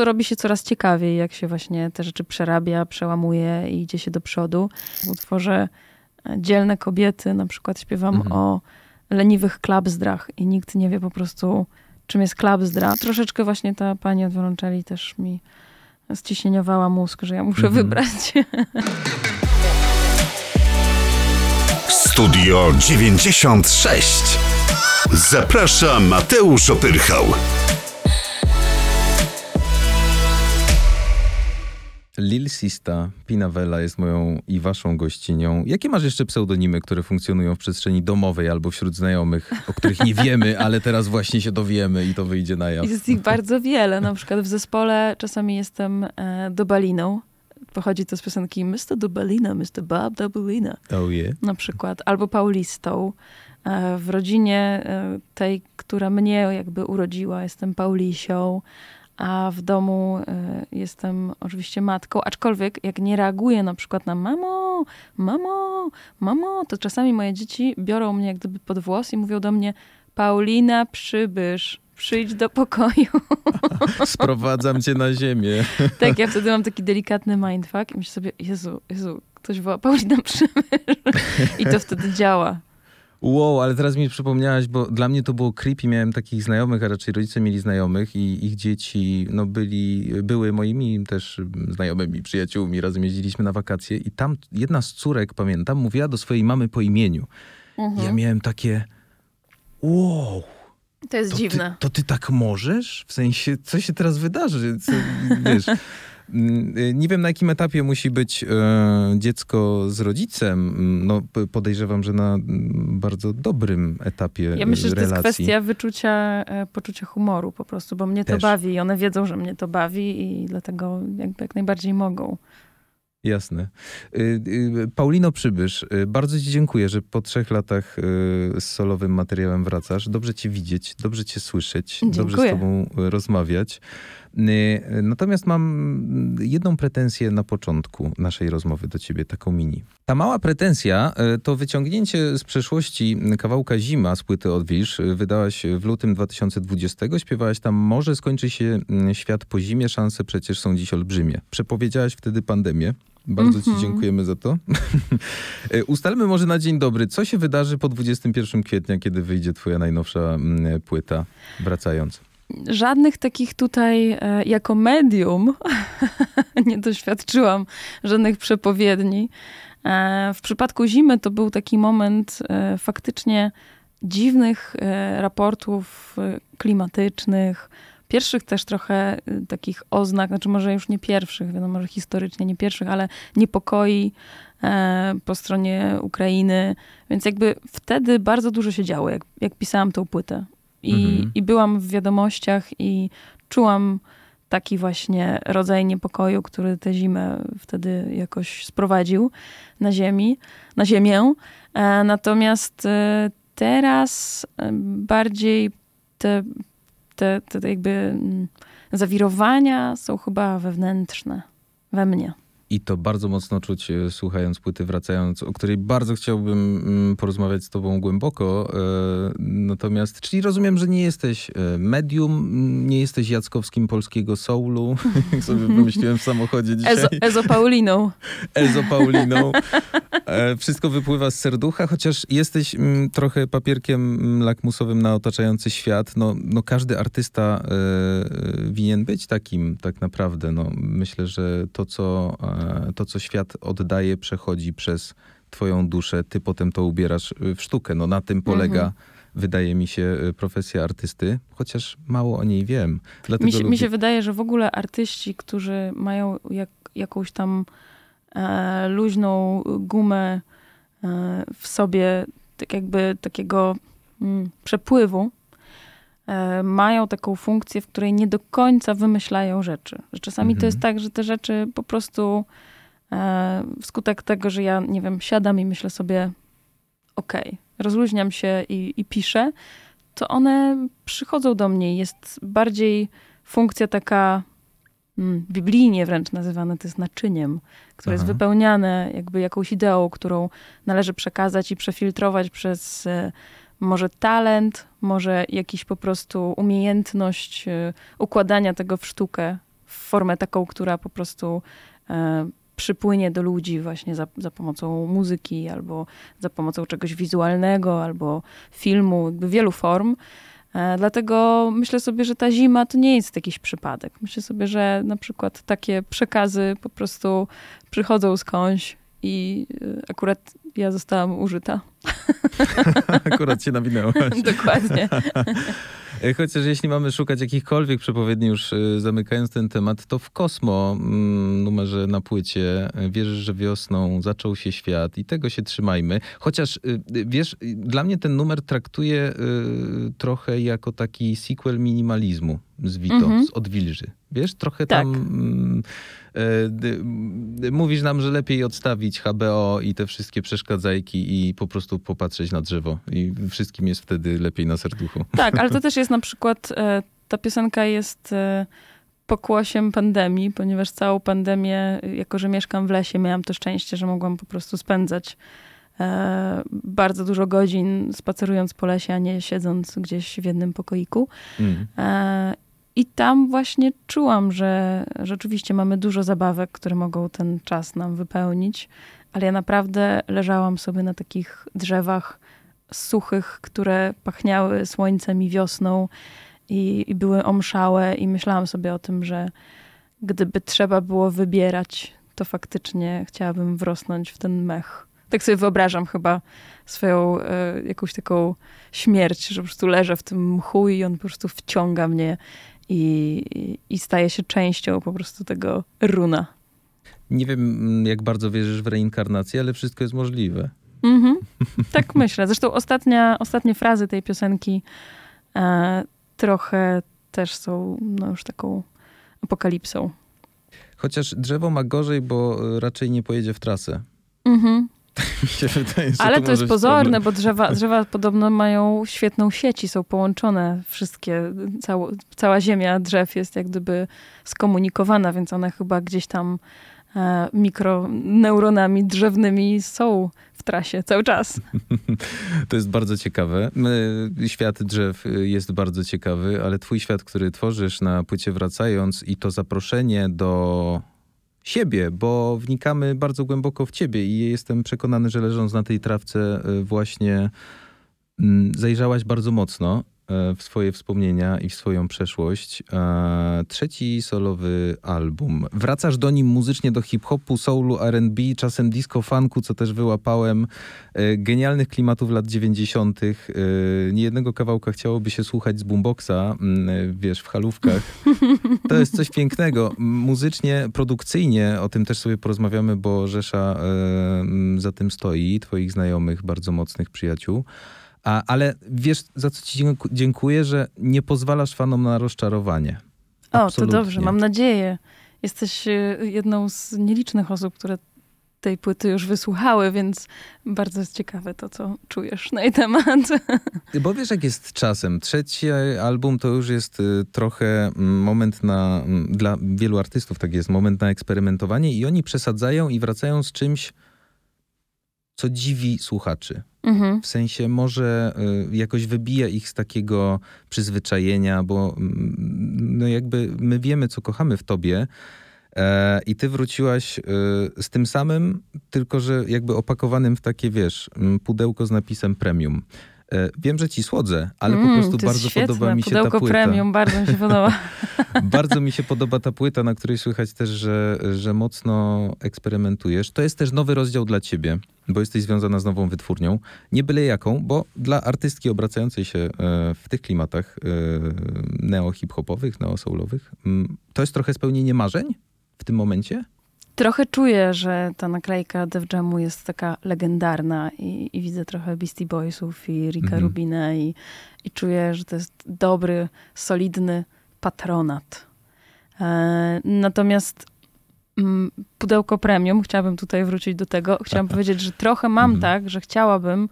To robi się coraz ciekawiej, jak się właśnie te rzeczy przerabia, przełamuje i idzie się do przodu. W utworze Dzielne kobiety na przykład śpiewam Mhm. o leniwych klapzdrach i nikt nie wie po prostu, czym jest klapzdra. Troszeczkę właśnie ta pani od wiolonczeli też mi ściśnieniowała mózg, że ja muszę Mhm. wybrać. Studio 96. Zaprasza Mateusz Opyrchał. Lil Sista, Pinawella jest moją i waszą gościnią. Jakie masz jeszcze pseudonimy, które funkcjonują w przestrzeni domowej albo wśród znajomych, o których nie wiemy, ale teraz właśnie się dowiemy i to wyjdzie na jaw? Jest ich bardzo wiele. Na przykład w zespole czasami jestem e, Dobaliną. Pochodzi to z piosenki Mr. Dobalina, Mr. Bob Dobalina. Oh yeah. na przykład, albo Paulistą. E, W rodzinie e, tej, która mnie jakby urodziła, jestem Paulisią, a w domu e, jestem oczywiście matką, aczkolwiek jak nie reaguję na przykład na mamo, mamo, mamo, to czasami moje dzieci biorą mnie jak gdyby pod włos i mówią do mnie Paulina, przybysz, przyjdź do pokoju. Sprowadzam cię na ziemię. tak, ja wtedy mam taki delikatny mindfuck i myślę sobie, Jezu, Jezu, ktoś woła Paulina, przybysz. I to wtedy działa. Wow, ale teraz mi przypomniałaś, bo dla mnie to było creepy. Miałem takich znajomych, a raczej rodzice mieli znajomych i ich dzieci no, byli, były moimi też znajomymi, przyjaciółmi. Razem jeździliśmy na wakacje i tam jedna z córek, pamiętam, mówiła do swojej mamy po imieniu. Mhm. Ja miałem takie wow, To jest to ty, dziwne. to ty tak możesz? W sensie, co się teraz wydarzy? Co, wiesz... Mm, Nie wiem, na jakim etapie musi być e, dziecko z rodzicem. Mm, No, podejrzewam, że na mm, bardzo dobrym etapie Ja myślę, że to relacji. jest kwestia wyczucia, e, poczucia humoru po prostu, bo mnie to Też. bawi i one wiedzą, że mnie to bawi i dlatego jakby jak najbardziej mogą. Jasne. Y, y, Paulino Przybysz, y, bardzo ci dziękuję, że po trzech latach y, z solowym materiałem wracasz. Dobrze cię widzieć, dobrze cię słyszeć, dobrze z Dziękuję. tobą y, rozmawiać. Y, Natomiast mam jedną pretensję na początku naszej rozmowy do ciebie, taką mini. Ta mała pretensja y, to wyciągnięcie z przeszłości kawałka Zima z płyty Odwilż. Y, Wydałaś w lutym 2020. Śpiewałaś tam Może skończy się świat po zimie, szanse przecież są dziś olbrzymie. Przepowiedziałaś wtedy pandemię. Bardzo ci Mhm. dziękujemy za to. Ustalmy może na dzień dobry, co się wydarzy po 21 kwietnia, kiedy wyjdzie twoja najnowsza mm, płyta, wracając. Żadnych takich tutaj e, jako medium nie doświadczyłam żadnych przepowiedni. E, W przypadku zimy to był taki moment e, faktycznie dziwnych raportów klimatycznych, pierwszych też trochę takich oznak, znaczy może już nie pierwszych, wiadomo, że historycznie nie pierwszych, ale niepokoi po stronie Ukrainy. Więc jakby wtedy bardzo dużo się działo, jak, jak pisałam tą płytę. I, Mhm. I byłam w wiadomościach i czułam taki właśnie rodzaj niepokoju, który tę zimę wtedy jakoś sprowadził na ziemi, na ziemię. E, natomiast e, teraz e, bardziej te, te, te jakby mm, zawirowania są chyba wewnętrzne we mnie. I to bardzo mocno czuć, e, słuchając płyty Wracając, o której bardzo chciałbym mm, porozmawiać z tobą głęboko. E, Natomiast, czyli rozumiem, że nie jesteś e, medium, nie jesteś Jackowskim polskiego soulu, jak sobie wymyśliłem w samochodzie dzisiaj. Ezo, Ezo Pauliną. Ezo Pauliną. Wszystko wypływa z serducha, chociaż jesteś mm, trochę papierkiem mm, lakmusowym na otaczający świat. No, no każdy artysta winien być takim tak naprawdę. No, myślę, że to co, to, co świat oddaje, przechodzi przez twoją duszę. Ty potem to ubierasz e, w sztukę. No, na tym polega, Mhm. wydaje mi się, e, profesja artysty, chociaż mało o niej wiem. Dlatego Mi się, mi lubię- się wydaje, że w ogóle artyści, którzy mają jak, jakąś tam e, luźną gumę e, w sobie, tak jakby takiego mm, przepływu, e, mają taką funkcję, w której nie do końca wymyślają rzeczy. Że czasami to Mhm. jest tak, że te rzeczy po prostu e, wskutek tego, że ja, nie wiem, siadam i myślę sobie, okej, rozluźniam się i, i piszę, to one przychodzą do mnie. Jest bardziej funkcja taka mm, biblijnie wręcz nazywane, to jest naczyniem, które jest Aha. wypełniane jakby jakąś ideą, którą należy przekazać i przefiltrować przez e, może talent, może jakiś po prostu umiejętność e, układania tego w sztukę w formę taką, która po prostu e, przypłynie do ludzi właśnie za, za pomocą muzyki, albo za pomocą czegoś wizualnego, albo filmu, jakby wielu form. E, dlatego myślę sobie, że ta zima to nie jest jakiś przypadek. Myślę sobie, że na przykład takie przekazy po prostu przychodzą skądś i e, akurat ja zostałam użyta. akurat się nawinęłaś. Dokładnie. Chociaż jeśli mamy szukać jakichkolwiek przepowiedni, już e, zamykając ten temat, to w Kosmo mm, numerze na płycie wierzysz, że wiosną zaczął się świat i tego się trzymajmy. Chociaż wiesz, dla mnie ten numer traktuje trochę jako taki sequel minimalizmu z Vito, mhm. z Odwilży. Wiesz, trochę tak. tam mm, e, mówisz nam, że lepiej odstawić HBO i te wszystkie przeszkadzajki i po prostu popatrzeć na drzewo. I wszystkim jest wtedy lepiej na serduchu. Tak, ale to też jest na przykład, e, ta piosenka jest e, pokłosiem pandemii, ponieważ całą pandemię, jako że mieszkam w lesie, miałam to szczęście, że mogłam po prostu spędzać e, bardzo dużo godzin spacerując po lesie, a nie siedząc gdzieś w jednym pokoiku. Mm. E, i tam właśnie czułam, że rzeczywiście mamy dużo zabawek, które mogą ten czas nam wypełnić, ale ja naprawdę leżałam sobie na takich drzewach suchych, które pachniały słońcem i wiosną i, i były omszałe, i myślałam sobie o tym, że gdyby trzeba było wybierać, to faktycznie chciałabym wrosnąć w ten mech. Tak sobie wyobrażam chyba swoją e, jakąś taką śmierć, że po prostu leżę w tym mchu i on po prostu wciąga mnie i, i staje się częścią po prostu tego runa. Nie wiem, jak bardzo wierzysz w reinkarnację, ale wszystko jest możliwe. Mhm. Tak myślę. Zresztą ostatnia, ostatnie frazy tej piosenki e, trochę też są no, już taką apokalipsą. Chociaż drzewo ma gorzej, bo raczej nie pojedzie w trasę. Mhm. Wydaje, Ale to, to jest pozorne, bo drzewa, drzewa podobno mają świetną sieć i są połączone wszystkie, cało, cała ziemia drzew jest jak gdyby skomunikowana, więc one chyba gdzieś tam e, mikroneuronami drzewnymi są w trasie cały czas. To jest bardzo ciekawe. Świat drzew jest bardzo ciekawy, ale twój świat, który tworzysz na płycie wracając i to zaproszenie do siebie, bo wnikamy bardzo głęboko w ciebie i jestem przekonany, że leżąc na tej trawce y, właśnie mm, zajrzałaś bardzo mocno w swoje wspomnienia i w swoją przeszłość. E, trzeci solowy album. Wracasz do nim muzycznie do hip-hopu, soulu, R&B, czasem disco funku, co też wyłapałem. E, genialnych klimatów lat 90. Niejednego kawałka chciałoby się słuchać z boomboxa, wiesz, w halówkach. To jest coś pięknego. Muzycznie, produkcyjnie, o tym też sobie porozmawiamy, bo Rzesza za tym stoi, twoich znajomych, bardzo mocnych przyjaciół. A, ale wiesz, za co ci dziękuję, że nie pozwalasz fanom na rozczarowanie. O, Absolutnie. to dobrze, mam nadzieję. Jesteś e, jedną z nielicznych osób, które tej płyty już wysłuchały, więc bardzo jest ciekawe to, co czujesz na jej temat. Bo wiesz, jak jest czasem. Trzeci album to już jest y, trochę mm, moment na, mm, dla wielu artystów tak jest, moment na eksperymentowanie i oni przesadzają i wracają z czymś, co dziwi słuchaczy. Mhm. W sensie może y, jakoś wybija ich z takiego przyzwyczajenia, bo mm, no jakby my wiemy, co kochamy w tobie. E, I ty wróciłaś y, z tym samym, tylko że jakby opakowanym w takie, wiesz, pudełko z napisem premium. E, wiem, że ci słodzę, ale mm, po prostu bardzo świetne. podoba mi się Pudełko ta płyta. premium, bardzo mi się podoba. bardzo mi się podoba ta płyta, na której słychać też, że, że mocno eksperymentujesz. To jest też nowy rozdział dla ciebie, bo jesteś związana z nową wytwórnią. Nie byle jaką, bo dla artystki obracającej się e, w tych klimatach e, neo-hip-hopowych, neo-soulowych, mm, to jest trochę spełnienie marzeń w tym momencie? Trochę czuję, że ta naklejka Def Jamu jest taka legendarna i, i widzę trochę Beastie Boysów i Ricka mhm. Rubina i, i czuję, że to jest dobry, solidny patronat. E, natomiast mm, pudełko premium, chciałabym tutaj wrócić do tego, chciałam powiedzieć, że trochę mam mhm. tak, że chciałabym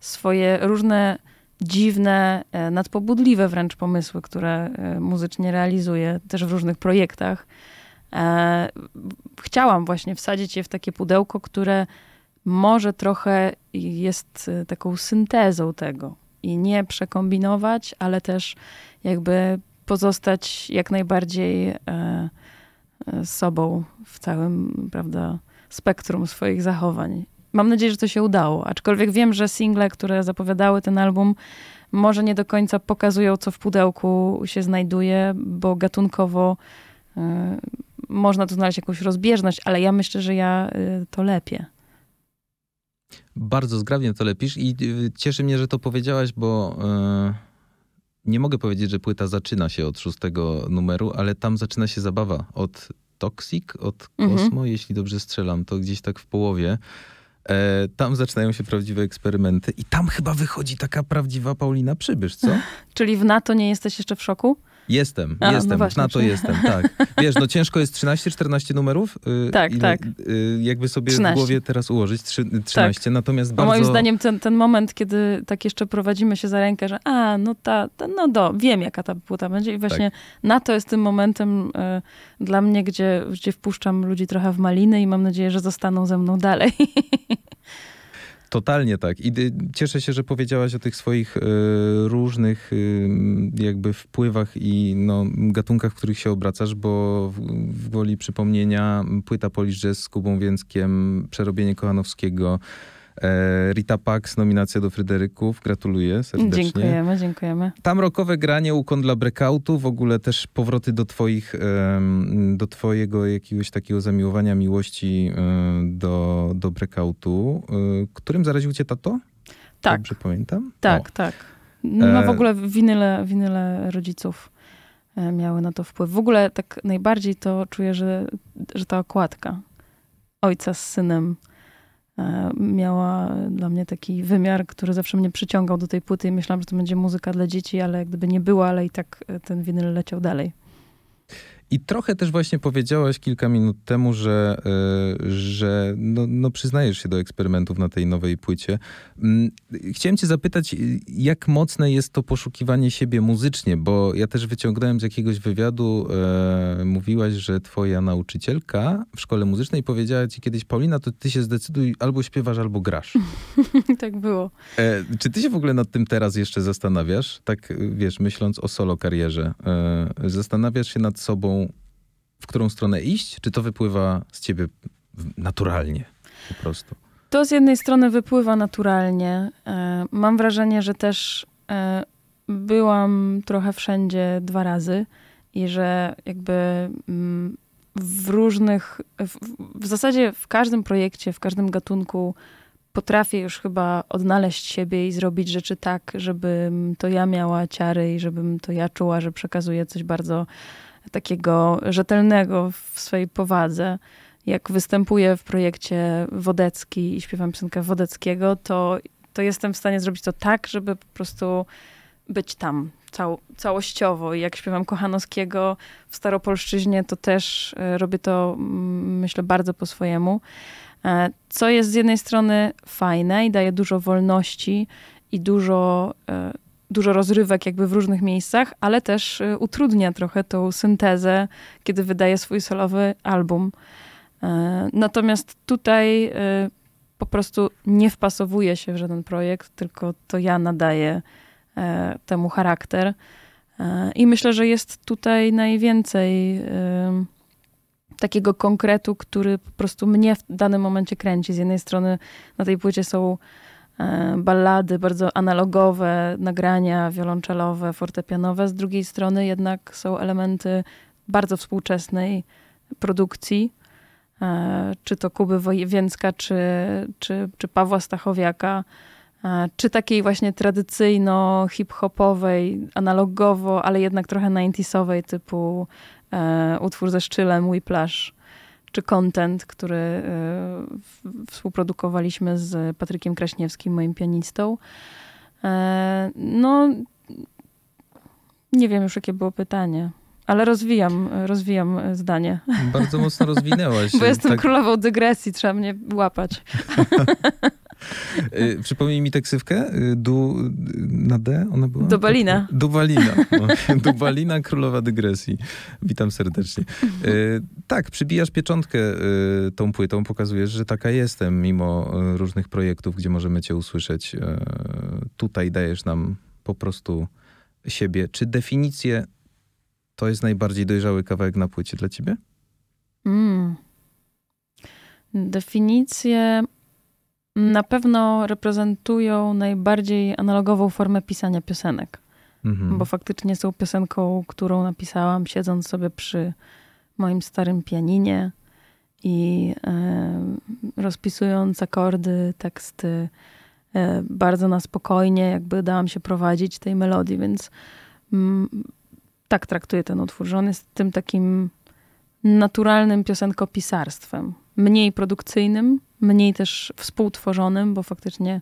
swoje różne dziwne, e, nadpobudliwe wręcz pomysły, które e, muzycznie realizuję też w różnych projektach, chciałam właśnie wsadzić je w takie pudełko, które może trochę jest e, taką syntezą tego i nie przekombinować, ale też jakby pozostać jak najbardziej e, sobą w całym, prawda, spektrum swoich zachowań. Mam nadzieję, że to się udało, aczkolwiek wiem, że single, które zapowiadały ten album, może nie do końca pokazują, co w pudełku się znajduje, bo gatunkowo można tu znaleźć jakąś rozbieżność, ale ja myślę, że ja y, to lepiej. Bardzo zgrabnie to lepisz i y, cieszy mnie, że to powiedziałaś, bo y, nie mogę powiedzieć, że płyta zaczyna się od szóstego numeru, ale tam zaczyna się zabawa od Toxic, od mhm. Cosmo, mhm. jeśli dobrze strzelam, to gdzieś tak w połowie. E, tam zaczynają się prawdziwe eksperymenty i tam chyba wychodzi taka prawdziwa Paulina Przybysz, co? Czyli w NATO nie jesteś jeszcze w szoku? Jestem, A, no jestem, no właśnie, na to czy... jestem, tak. Wiesz, no ciężko jest 13-14 numerów. Y, tak, Ile, tak. Y, jakby sobie 13. w głowie teraz ułożyć 13, tak. natomiast bardzo... moim zdaniem ten, ten moment, kiedy tak jeszcze prowadzimy się za rękę, że a, no ta, ta no do, wiem jaka ta płyta będzie i właśnie tak. na to jest tym momentem y, dla mnie, gdzie, gdzie wpuszczam ludzi trochę w maliny i mam nadzieję, że zostaną ze mną dalej. Totalnie tak. I cieszę się, że powiedziałaś o tych swoich y, różnych y, jakby wpływach i no, gatunkach, w których się obracasz, bo w, w gwoli przypomnienia płyta Polish Jazz z Kubą Więckiem, przerobienie Kochanowskiego, E, Rita Pax, nominacja do Fryderyków. Gratuluję serdecznie. Dziękujemy, dziękujemy. Tam rokowe granie, ukłon dla breakoutu, w ogóle też powroty do twoich, do twojego jakiegoś takiego zamiłowania, miłości do, do breakoutu. E, którym zaraził cię tato? Tak. Dobrze pamiętam? Tak, o. tak. No w e, ogóle winyle, winyle rodziców miały na to wpływ. W ogóle tak najbardziej to czuję, że, że ta okładka ojca z synem E, miała dla mnie taki wymiar, który zawsze mnie przyciągał do tej płyty myślałam, że to będzie muzyka dla dzieci, ale gdyby nie była, ale i tak e, ten winyl leciał dalej. I trochę też właśnie powiedziałaś kilka minut temu, że, e, że no, no przyznajesz się do eksperymentów na tej nowej płycie. Mm, chciałem cię zapytać, jak mocne jest to poszukiwanie siebie muzycznie, bo ja też wyciągnąłem z jakiegoś wywiadu, e, mówiłaś, że twoja nauczycielka w szkole muzycznej powiedziała ci kiedyś, Paulina, to ty się zdecyduj, albo śpiewasz, albo grasz. tak było. E, czy ty się w ogóle nad tym teraz jeszcze zastanawiasz? Tak, wiesz, myśląc o solo karierze. E, zastanawiasz się nad sobą, w którą stronę iść? Czy to wypływa z ciebie naturalnie po prostu? To z jednej strony wypływa naturalnie. E, mam wrażenie, że też e, byłam trochę wszędzie dwa razy i że jakby mm, w różnych, w, zasadzie w każdym projekcie, w każdym gatunku potrafię już chyba odnaleźć siebie i zrobić rzeczy tak, żebym to ja miała ciary i żebym to ja czuła, że przekazuję coś bardzo takiego rzetelnego w swojej powadze. Jak występuję w projekcie Wodecki i śpiewam piosenkę Wodeckiego, to, to jestem w stanie zrobić to tak, żeby po prostu być tam cał, całościowo. I jak śpiewam Kochanowskiego w Staropolszczyźnie, to też e, robię to, mm, myślę, bardzo po swojemu. E, co jest z jednej strony fajne i daje dużo wolności i dużo e, dużo rozrywek jakby w różnych miejscach, ale też y, utrudnia trochę tą syntezę, kiedy wydaje swój solowy album. E, natomiast tutaj y, po prostu nie wpasowuje się w żaden projekt, tylko to ja nadaję e, temu charakter. E, I myślę, że jest tutaj najwięcej takiego konkretu, który po prostu mnie w danym momencie kręci. Z jednej strony na tej płycie są ballady, bardzo analogowe, nagrania wiolonczelowe, fortepianowe. Z drugiej strony jednak są elementy bardzo współczesnej produkcji, e, czy to Kuby Wojewięcka, czy, czy, czy Pawła Stachowiaka, e, czy takiej właśnie tradycyjno hip-hopowej, analogowo, ale jednak trochę 90sowej typu utwór ze Szczylem, Whiplash czy content, który y, współprodukowaliśmy z Patrykiem Kraśniewskim, moim pianistą. E, no, nie wiem już, jakie było pytanie. Ale rozwijam, rozwijam zdanie. Bardzo mocno rozwinęłaś. Bo jestem tak... królową dygresji, trzeba mnie łapać. Y, przypomnij mi teksywkę. Y, du, na D ona była? Dubalina. Dubalina. Dubalina, królowa dygresji. Witam serdecznie. Y, tak, przybijasz pieczątkę tą płytą, pokazujesz, że taka jestem, mimo różnych projektów, gdzie możemy cię usłyszeć. Tutaj dajesz nam po prostu siebie. Czy definicję to jest najbardziej dojrzały kawałek na płycie dla ciebie? Mm. Definicje na pewno reprezentują najbardziej analogową formę pisania piosenek. Mhm. Bo faktycznie są piosenką, którą napisałam siedząc sobie przy moim starym pianinie i e, rozpisując akordy, teksty e, bardzo na spokojnie, jakby dałam się prowadzić tej melodii, więc mm, tak traktuję ten utwór, że on jest tym takim naturalnym piosenkopisarstwem. Mniej produkcyjnym, mniej też współtworzonym, bo faktycznie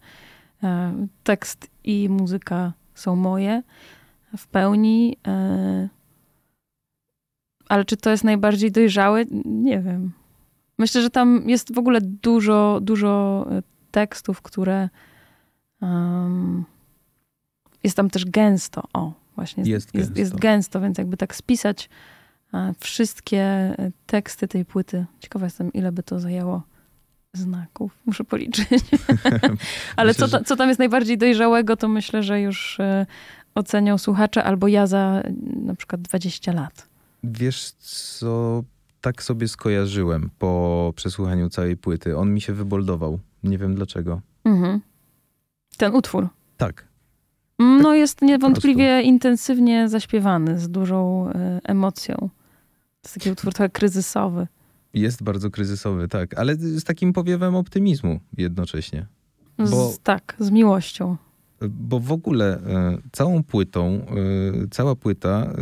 e, tekst i muzyka są moje w pełni. E, ale czy to jest najbardziej dojrzałe? Nie wiem. Myślę, że tam jest w ogóle dużo, dużo e, tekstów, które. Um, jest tam też gęsto. O, właśnie. Jest, jest, gęsto. jest gęsto, więc jakby tak spisać wszystkie teksty tej płyty. Ciekawa jestem, ile by to zajęło znaków. Muszę policzyć. Ale myślę, co, co tam jest najbardziej dojrzałego, to myślę, że już e, ocenią słuchacze albo ja za na przykład 20 lat. Wiesz co, tak sobie skojarzyłem po przesłuchaniu całej płyty. On mi się wyboldował. Nie wiem dlaczego. Mhm. Ten utwór. Tak. Mm, no jest niewątpliwie intensywnie zaśpiewany, z dużą y, emocją. Jest taki utwór trochę kryzysowy. Jest bardzo kryzysowy, tak, ale z takim powiewem optymizmu jednocześnie. Bo, z, tak, z miłością. Bo w ogóle e, całą płytą, e, cała płyta e,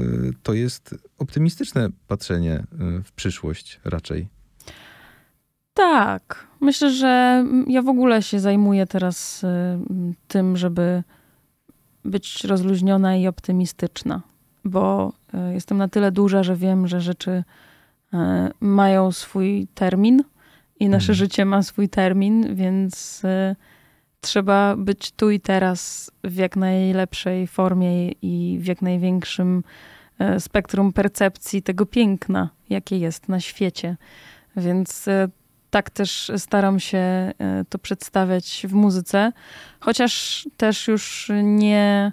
to jest optymistyczne patrzenie w przyszłość raczej. Tak. Myślę, że ja w ogóle się zajmuję teraz tym, żeby być rozluźniona i optymistyczna, bo e, jestem na tyle duża, że wiem, że rzeczy E, mają swój termin i nasze mhm. życie ma swój termin, więc e, trzeba być tu i teraz w jak najlepszej formie i w jak największym spektrum percepcji tego piękna, jakie jest na świecie. Więc tak też staram się to przedstawiać w muzyce, chociaż też już nie,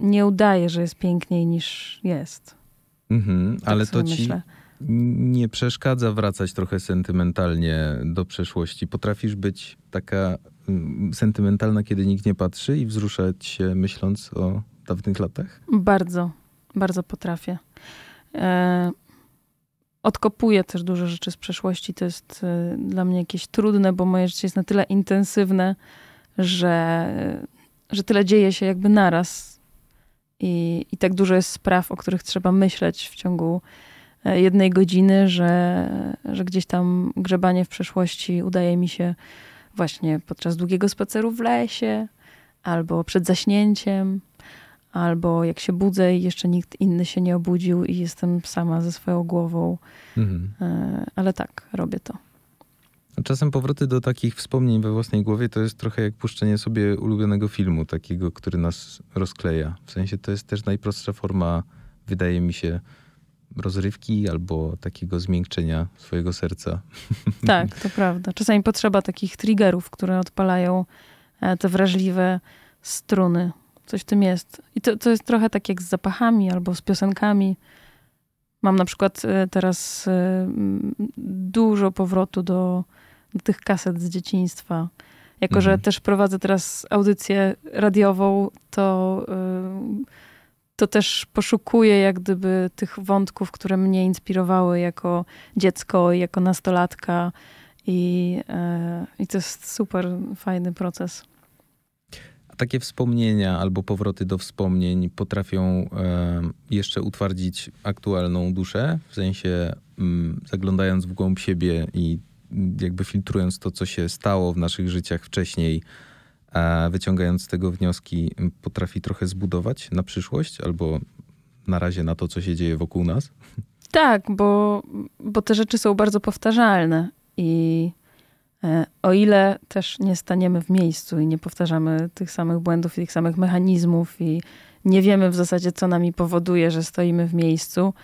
nie udaję, że jest piękniej niż jest. Mhm, tak ale to ci, myślę nie przeszkadza wracać trochę sentymentalnie do przeszłości. Potrafisz być taka mm, sentymentalna, kiedy nikt nie patrzy i wzruszać się myśląc o dawnych latach? Bardzo, bardzo potrafię. E, odkopuję też dużo rzeczy z przeszłości. To jest e, dla mnie jakieś trudne, bo moje życie jest na tyle intensywne, że, że tyle dzieje się jakby naraz. I, I tak dużo jest spraw, o których trzeba myśleć w ciągu E, jednej godziny, że, że gdzieś tam grzebanie w przeszłości udaje mi się właśnie podczas długiego spaceru w lesie, albo przed zaśnięciem, albo jak się budzę i jeszcze nikt inny się nie obudził i jestem sama ze swoją głową. Mhm. E, ale tak, robię to. Czasem powroty do takich wspomnień we własnej głowie to jest trochę jak puszczenie sobie ulubionego filmu, takiego, który nas rozkleja. W sensie to jest też najprostsza forma, wydaje mi się, rozrywki albo takiego zmiękczenia swojego serca. Tak, to prawda. Czasami potrzeba takich triggerów, które odpalają e, te wrażliwe struny. Coś w tym jest. I to, to jest trochę tak jak z zapachami albo z piosenkami. Mam na przykład e, teraz e, dużo powrotu do, do tych kaset z dzieciństwa. Jako, mhm. że też prowadzę teraz audycję radiową, to to też poszukuję jak gdyby tych wątków, które mnie inspirowały jako dziecko i jako nastolatka. I, e, I to jest super fajny proces. A takie wspomnienia albo powroty do wspomnień potrafią e, jeszcze utwardzić aktualną duszę, w sensie mm, zaglądając w głąb siebie i jakby filtrując to, co się stało w naszych życiach wcześniej, a wyciągając z tego wnioski, potrafi trochę zbudować na przyszłość albo na razie na to, co się dzieje wokół nas? Tak, bo, bo te rzeczy są bardzo powtarzalne i e, o ile też nie staniemy w miejscu i nie powtarzamy tych samych błędów i tych samych mechanizmów i nie wiemy w zasadzie, co nami powoduje, że stoimy w miejscu,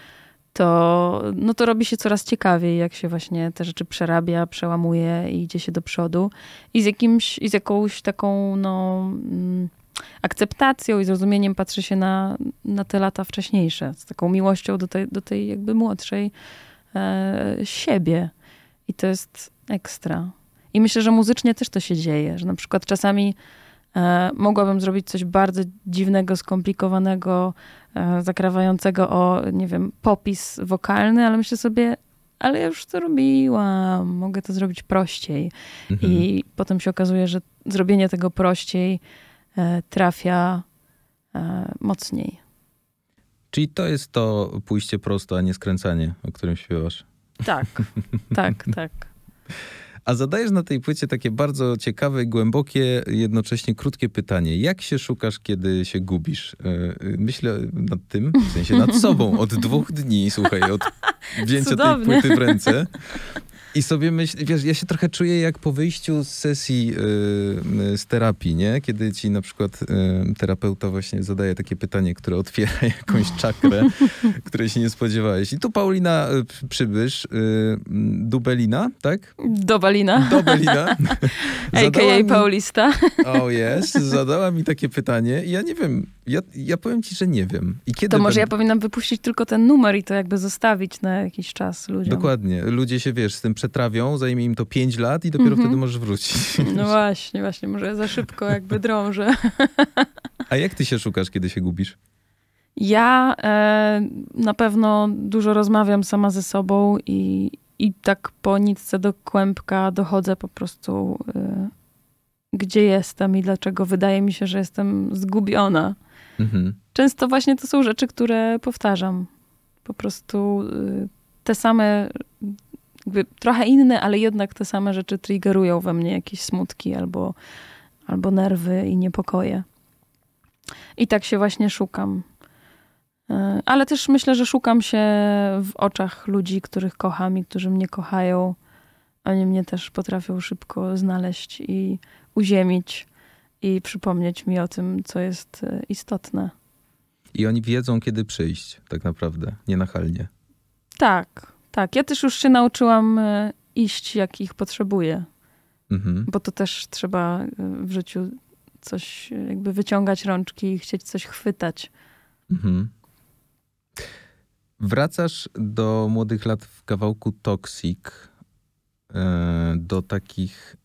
to, no to robi się coraz ciekawiej, jak się właśnie te rzeczy przerabia, przełamuje i idzie się do przodu. I z, jakimś, i z jakąś taką no, mm, akceptacją i zrozumieniem patrzy się na, na te lata wcześniejsze, z taką miłością do tej, do tej jakby młodszej e, siebie. I to jest ekstra. I myślę, że muzycznie też to się dzieje, że na przykład czasami mogłabym zrobić coś bardzo dziwnego, skomplikowanego, e, zakrawającego o, nie wiem, popis wokalny, ale myślę sobie, ale ja już to robiłam, mogę to zrobić prościej. Mhm. I potem się okazuje, że zrobienie tego prościej e, trafia e, mocniej. Czyli to jest to pójście prosto, a nie skręcanie, o którym śpiewasz. Tak, tak, tak. A zadajesz na tej płycie takie bardzo ciekawe, głębokie, jednocześnie krótkie pytanie. Jak się szukasz, kiedy się gubisz? E, Myślę nad tym, w sensie nad sobą, od dwóch dni, słuchaj, od wzięcia Cudownie. tej płyty w ręce. I sobie myślę, wiesz, ja się trochę czuję jak po wyjściu z sesji y, y, z terapii, nie? Kiedy ci na przykład y, terapeuta właśnie zadaje takie pytanie, które otwiera jakąś czakrę, której się nie spodziewałeś. I tu Paulina y, przy- Przybysz, y, Dubelina, tak? Do Balina, Dobelina. a.k.a. mi, Paulista. O jest, zadała mi takie pytanie i ja nie wiem, ja, ja powiem ci, że nie wiem. I kiedy To może ja powinnam wypuścić tylko ten numer i to jakby zostawić na jakiś czas ludziom. Dokładnie. Ludzie się, wiesz, z tym przetrawią, zajmie im to 5 lat i dopiero Mhm. wtedy możesz wrócić. No właśnie, właśnie, może za szybko jakby drążę. A jak ty się szukasz, kiedy się gubisz? Ja e, na pewno dużo rozmawiam sama ze sobą i, i tak po nitce do kłębka dochodzę po prostu, e, gdzie jestem i dlaczego wydaje mi się, że jestem zgubiona. Mhm. Często właśnie to są rzeczy, które powtarzam. Po prostu y, te same, trochę inne, ale jednak te same rzeczy triggerują we mnie jakieś smutki albo, albo nerwy i niepokoje. I tak się właśnie szukam. Y, Ale też myślę, że szukam się w oczach ludzi, których kocham i którzy mnie kochają. Oni mnie też potrafią szybko znaleźć i uziemić i przypomnieć mi o tym, co jest y, istotne. I oni wiedzą, kiedy przyjść, tak naprawdę, nienachalnie. Tak, tak. Ja też już się nauczyłam e, iść, jak ich potrzebuję, Mhm. bo to też trzeba e, w życiu coś e, jakby wyciągać rączki i chcieć coś chwytać. Mhm. Wracasz do młodych lat w kawałku Toxic, do takich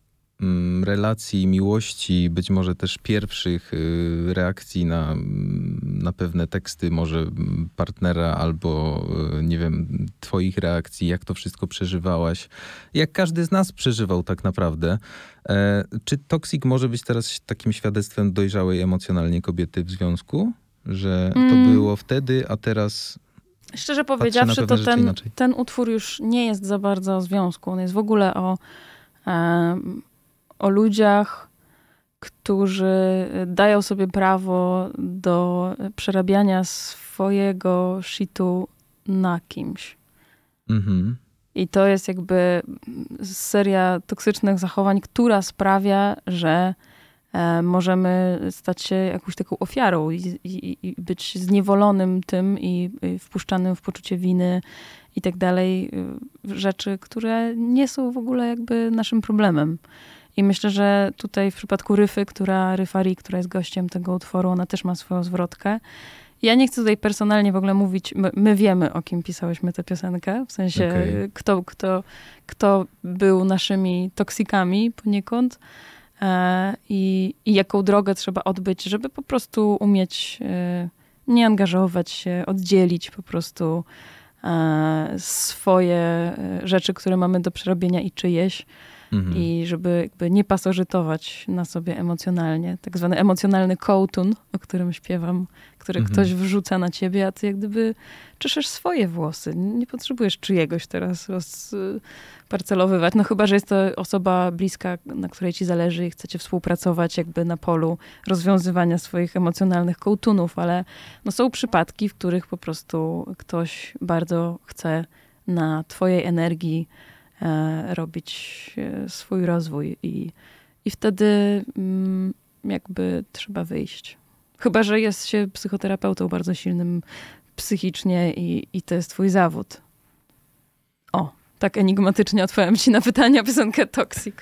relacji, miłości, być może też pierwszych y, reakcji na, mm, na pewne teksty, może mm, partnera albo, y, nie wiem, twoich reakcji, jak to wszystko przeżywałaś, jak każdy z nas przeżywał tak naprawdę. E, Czy Toxic może być teraz takim świadectwem dojrzałej emocjonalnie kobiety w związku? Że to Mm. było wtedy, a teraz Szczerze powiedziawszy, to ten, ten utwór już nie jest za bardzo o związku. On jest w ogóle o, em, o ludziach, którzy dają sobie prawo do przerabiania swojego shitu na kimś. Mhm. I to jest jakby seria toksycznych zachowań, która sprawia, że e, możemy stać się jakąś taką ofiarą i, i, i być zniewolonym tym i, i wpuszczanym w poczucie winy i tak dalej. y, Rzeczy, które nie są w ogóle jakby naszym problemem. I myślę, że tutaj w przypadku Ryfy, która, Ryfari, która jest gościem tego utworu, ona też ma swoją zwrotkę. Ja nie chcę tutaj personalnie w ogóle mówić, my, my wiemy, o kim pisałyśmy tę piosenkę, w sensie Okej. y, kto, kto, kto był naszymi toksikami poniekąd e, i, i jaką drogę trzeba odbyć, żeby po prostu umieć e, nie angażować się, oddzielić po prostu e, swoje e, rzeczy, które mamy do przerobienia i czyjeś Mhm. i żeby jakby nie pasożytować na sobie emocjonalnie. Tak zwany emocjonalny kołtun, o którym śpiewam, który Mhm. ktoś wrzuca na ciebie, a ty jak gdyby czeszesz swoje włosy. Nie potrzebujesz czyjegoś teraz rozparcelowywać. No chyba, że jest to osoba bliska, na której ci zależy i chcecie współpracować jakby na polu rozwiązywania swoich emocjonalnych kołtunów, ale no są przypadki, w których po prostu ktoś bardzo chce na twojej energii robić e, swój rozwój i, i wtedy mm, jakby trzeba wyjść. Chyba, że jest się psychoterapeutą bardzo silnym psychicznie i, i to jest twój zawód. O, tak enigmatycznie odpowiem ci na pytania piosenkę Toxic.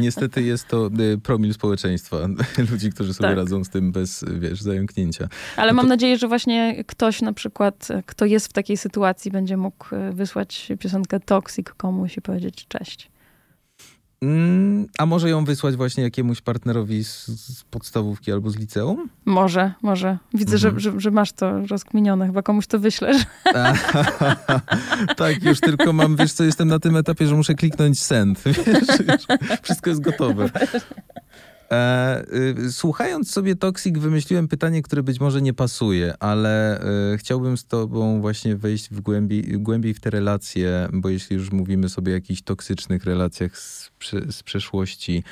Niestety jest to y, promil społeczeństwa, ludzi, którzy sobie tak. radzą z tym bez, wiesz, zająknięcia. Ale no mam to... nadzieję, że właśnie ktoś na przykład, kto jest w takiej sytuacji, będzie mógł y, wysłać piosenkę Toxic komuś i powiedzieć cześć. Mm, a może ją wysłać właśnie jakiemuś partnerowi z, z podstawówki albo z liceum? Może, może. Widzę, mhm. że, że, że, masz to rozkminione. Chyba komuś to wyślesz. tak, już tylko mam, wiesz co, jestem na tym etapie, że muszę kliknąć send. Wiesz, wszystko jest gotowe. E, y, słuchając sobie Toxic, wymyśliłem pytanie, które być może nie pasuje, ale e, chciałbym z tobą właśnie wejść w głębiej, głębiej w te relacje, bo jeśli już mówimy sobie o jakichś toksycznych relacjach z, z przeszłości,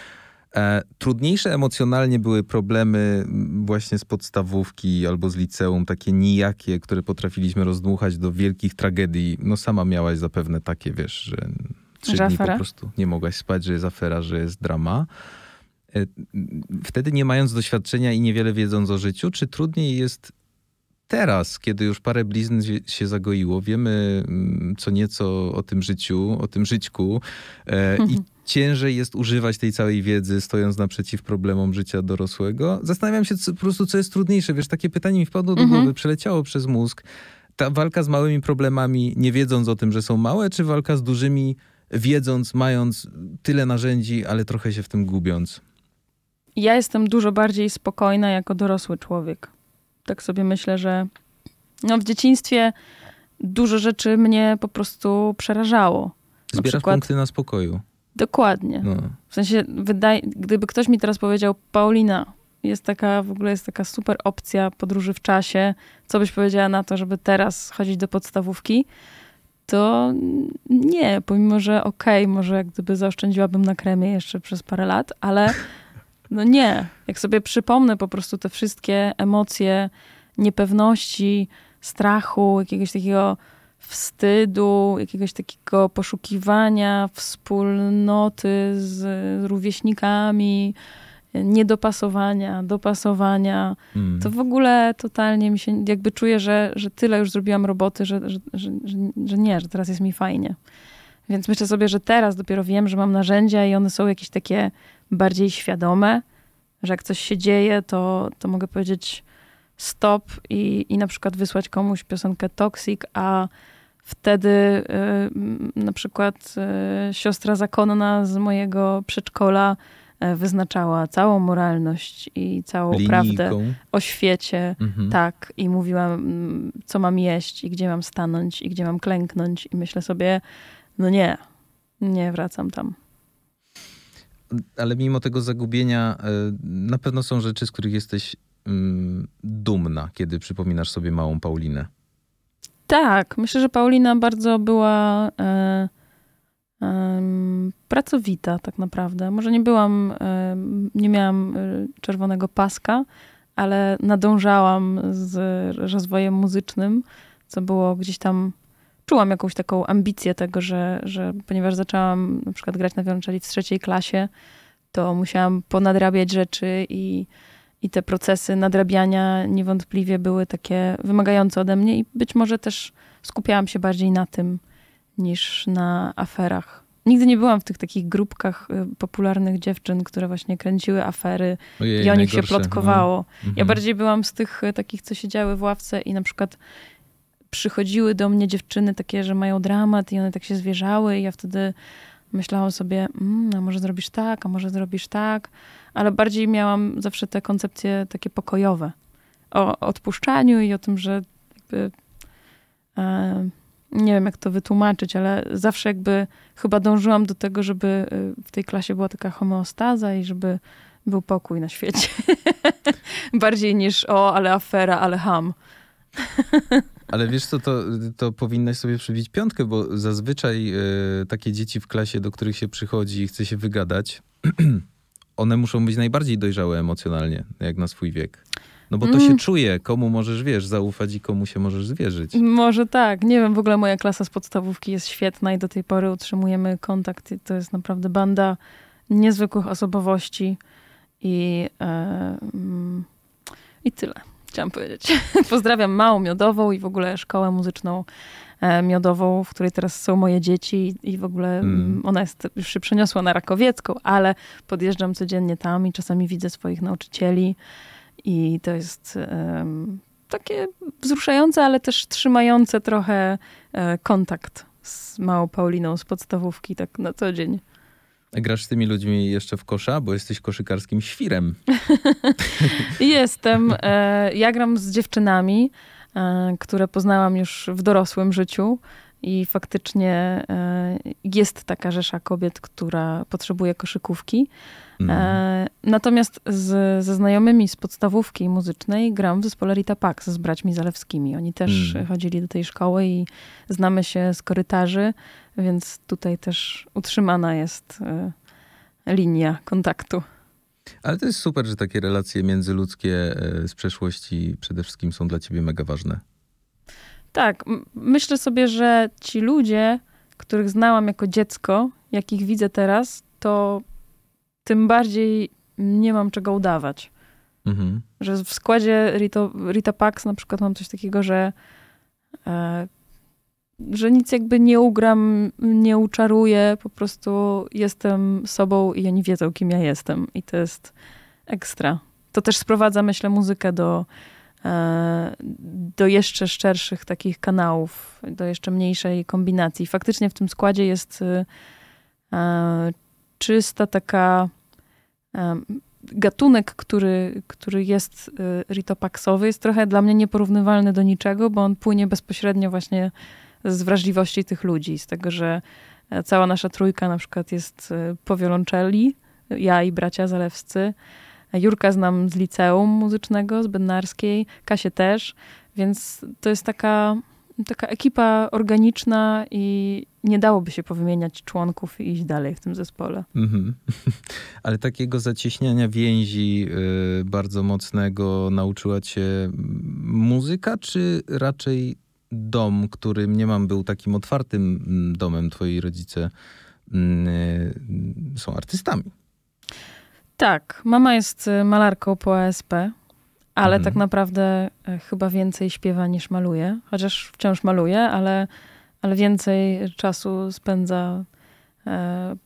e, trudniejsze emocjonalnie były problemy właśnie z podstawówki albo z liceum, takie nijakie, które potrafiliśmy rozdmuchać do wielkich tragedii. No sama miałaś zapewne takie, wiesz, że trzy że dni afera? po prostu nie mogłaś spać, że jest afera, że jest drama. Wtedy nie mając doświadczenia i niewiele wiedząc o życiu, czy trudniej jest teraz, kiedy już parę blizn się zagoiło, wiemy mm, co nieco o tym życiu, o tym żyćku e, i ciężej jest używać tej całej wiedzy, stojąc naprzeciw problemom życia dorosłego. Zastanawiam się co, po prostu, co jest trudniejsze. Wiesz, takie pytanie mi wpadło do mhm. głowy, przeleciało przez mózg. Ta walka z małymi problemami, nie wiedząc o tym, że są małe, czy walka z dużymi, wiedząc, mając tyle narzędzi, ale trochę się w tym gubiąc? Ja jestem dużo bardziej spokojna jako dorosły człowiek. Tak sobie myślę, że no w dzieciństwie dużo rzeczy mnie po prostu przerażało. Zbierasz przykład, punkty na spokoju. Dokładnie. No. W sensie, wydaje, gdyby ktoś mi teraz powiedział, Paulina, jest taka, w ogóle jest taka super opcja podróży w czasie, co byś powiedziała na to, żeby teraz chodzić do podstawówki, to nie, pomimo, że okej, okay, może jak gdyby zaoszczędziłabym na kremie jeszcze przez parę lat, ale no nie. Jak sobie przypomnę po prostu te wszystkie emocje niepewności, strachu, jakiegoś takiego wstydu, jakiegoś takiego poszukiwania wspólnoty z rówieśnikami, niedopasowania, dopasowania, mm. to w ogóle totalnie mi się, jakby czuję, że, że tyle już zrobiłam roboty, że, że, że, że nie, że teraz jest mi fajnie. Więc myślę sobie, że teraz dopiero wiem, że mam narzędzia i one są jakieś takie bardziej świadome, że jak coś się dzieje, to, to mogę powiedzieć stop i, i na przykład wysłać komuś piosenkę Toxic, a wtedy y, na przykład y, siostra zakonna z mojego przedszkola y, wyznaczała całą moralność i całą Linijką. prawdę o świecie. Mhm. Tak. I mówiła, co mam jeść i gdzie mam stanąć i gdzie mam klęknąć. I myślę sobie, no nie, nie wracam tam ale mimo tego zagubienia e, na pewno są rzeczy, z których jesteś mm, dumna, kiedy przypominasz sobie małą Paulinę. Tak, myślę, że Paulina bardzo była e, e, pracowita tak naprawdę. Może nie byłam, e, nie miałam e, czerwonego paska, ale nadążałam z rozwojem muzycznym, co było gdzieś tam czułam jakąś taką ambicję tego, że, że ponieważ zaczęłam na przykład grać na wiolonczeli w trzeciej klasie, to musiałam ponadrabiać rzeczy i, i te procesy nadrabiania niewątpliwie były takie wymagające ode mnie i być może też skupiałam się bardziej na tym niż na aferach. Nigdy nie byłam w tych takich grupkach y, popularnych dziewczyn, które właśnie kręciły afery Ojej, i o nich się plotkowało. No. Mhm. Ja bardziej byłam z tych y, takich, co siedziały w ławce i na przykład przychodziły do mnie dziewczyny takie, że mają dramat i one tak się zwierzały i ja wtedy myślałam sobie, mm, a może zrobisz tak, a może zrobisz tak, ale bardziej miałam zawsze te koncepcje takie pokojowe o odpuszczaniu i o tym, że jakby e, nie wiem jak to wytłumaczyć, ale zawsze jakby chyba dążyłam do tego, żeby e, w tej klasie była taka homeostaza i żeby był pokój na świecie. Bardziej niż o, ale afera, ale ham. Ale wiesz co, to, to powinnaś sobie przybić piątkę, bo zazwyczaj y, takie dzieci w klasie, do których się przychodzi i chce się wygadać, one muszą być najbardziej dojrzałe emocjonalnie, jak na swój wiek. No bo to mm. się czuje, komu możesz, wiesz, zaufać i komu się możesz zwierzyć. Może tak. Nie wiem, w ogóle moja klasa z podstawówki jest świetna i do tej pory utrzymujemy kontakt. To jest naprawdę banda niezwykłych osobowości i, mm, i tyle. Chciałam powiedzieć. Pozdrawiam Małą Miodową i w ogóle szkołę muzyczną e, Miodową, w której teraz są moje dzieci i w ogóle mm. ona jest, już się przeniosła na Rakowiecką, ale podjeżdżam codziennie tam i czasami widzę swoich nauczycieli i to jest um, takie wzruszające, ale też trzymające trochę e, kontakt z małą Pauliną z podstawówki tak na co dzień. Grasz z tymi ludźmi jeszcze w kosza, bo jesteś koszykarskim świrem. Jestem. E, ja gram z dziewczynami, e, które poznałam już w dorosłym życiu. I faktycznie e, jest taka rzesza kobiet, która potrzebuje koszykówki. Mm. Natomiast z, ze znajomymi z podstawówki muzycznej gram w zespole Rita Pax z braćmi Zalewskimi. Oni też mm. chodzili do tej szkoły i znamy się z korytarzy, więc tutaj też utrzymana jest e, linia kontaktu. Ale to jest super, że takie relacje międzyludzkie z przeszłości przede wszystkim są dla ciebie mega ważne. Tak, myślę sobie, że ci ludzie, których znałam jako dziecko, jakich widzę teraz, to tym bardziej nie mam czego udawać. Mhm. Że w składzie Rito, Rita Pax na przykład mam coś takiego, że, e, że nic jakby nie ugram, nie uczaruję, po prostu jestem sobą i oni wiedzą, kim ja jestem. I to jest ekstra. To też sprowadza, myślę, muzykę do, e, do jeszcze szczerszych takich kanałów, do jeszcze mniejszej kombinacji. Faktycznie w tym składzie jest e, czysta taka gatunek, który, który jest y, ritopaksowy, jest trochę dla mnie nieporównywalny do niczego, bo on płynie bezpośrednio właśnie z wrażliwości tych ludzi, z tego, że e, cała nasza trójka na przykład jest e, po wiolonczeli, ja i bracia Zalewscy. Jurka znam z liceum muzycznego, z Bednarskiej, Kasię też, więc to jest taka taka ekipa organiczna i nie dałoby się powymieniać członków i iść dalej w tym zespole. Mhm. Ale takiego zacieśniania więzi y, bardzo mocnego nauczyła cię muzyka, czy raczej dom, który nie mam był takim otwartym mm, domem, twoi rodzice mm, y, są artystami? Tak, mama jest y, malarką po ASP, ale mhm. tak naprawdę e, chyba więcej śpiewa niż maluje. Chociaż wciąż maluje, ale, ale więcej czasu spędza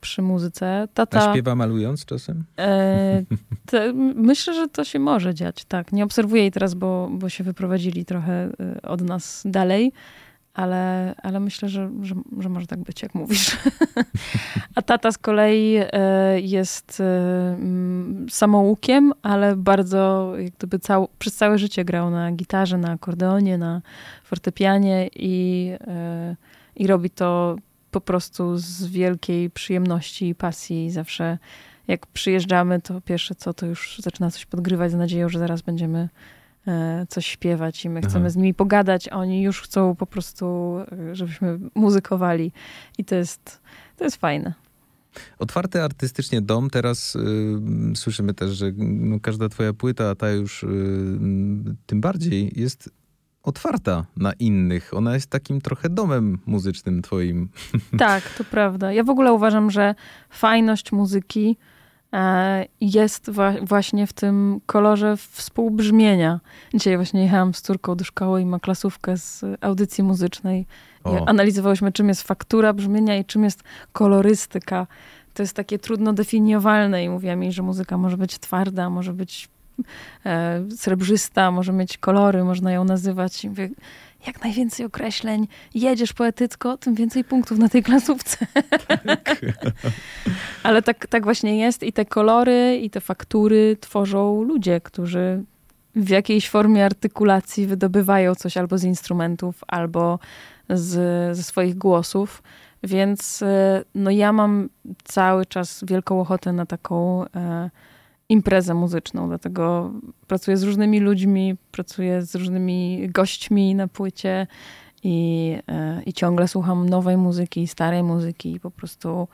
przy muzyce. Tata, A śpiewa malując czasem? E, te, myślę, że to się może dziać, tak. Nie obserwuję jej teraz, bo, bo się wyprowadzili trochę e, od nas dalej ale, ale myślę, że, że, że może tak być, jak mówisz. A tata z kolei e, jest e, samoukiem, ale bardzo jak gdyby cał, przez całe życie grał na gitarze, na akordeonie, na fortepianie i, e, i robi to po prostu z wielkiej przyjemności i pasji. Zawsze jak przyjeżdżamy, to pierwsze co, to już zaczyna coś podgrywać z nadzieją, że zaraz będziemy E, coś śpiewać i my chcemy Aha. z nimi pogadać, a oni już chcą po prostu, e, żebyśmy muzykowali. I to jest, to jest fajne. Otwarty artystycznie dom. Teraz y, słyszymy też, że no, każda twoja płyta, a ta już y, tym bardziej jest otwarta na innych. Ona jest takim trochę domem muzycznym twoim. Tak, to prawda. Ja w ogóle uważam, że fajność muzyki E, jest właśnie w tym kolorze współbrzmienia. Dzisiaj właśnie jechałam z córką do szkoły i ma klasówkę z audycji muzycznej. Analizowałyśmy, czym jest faktura brzmienia i czym jest kolorystyka. To jest takie trudno definiowalne i mówiła mi, że muzyka może być twarda, może być srebrzysta, może mieć kolory, można ją nazywać. I mówię, jak najwięcej określeń, jedziesz poetycko, tym więcej punktów na tej klasówce. Tak. Ale tak, tak właśnie jest i te kolory i te faktury tworzą ludzie, którzy w jakiejś formie artykulacji wydobywają coś albo z instrumentów, albo z, ze swoich głosów. Więc e, no ja mam cały czas wielką ochotę na taką e, imprezę muzyczną, dlatego pracuję z różnymi ludźmi, pracuję z różnymi gośćmi na płycie i, e, i ciągle słucham nowej muzyki, starej muzyki i po prostu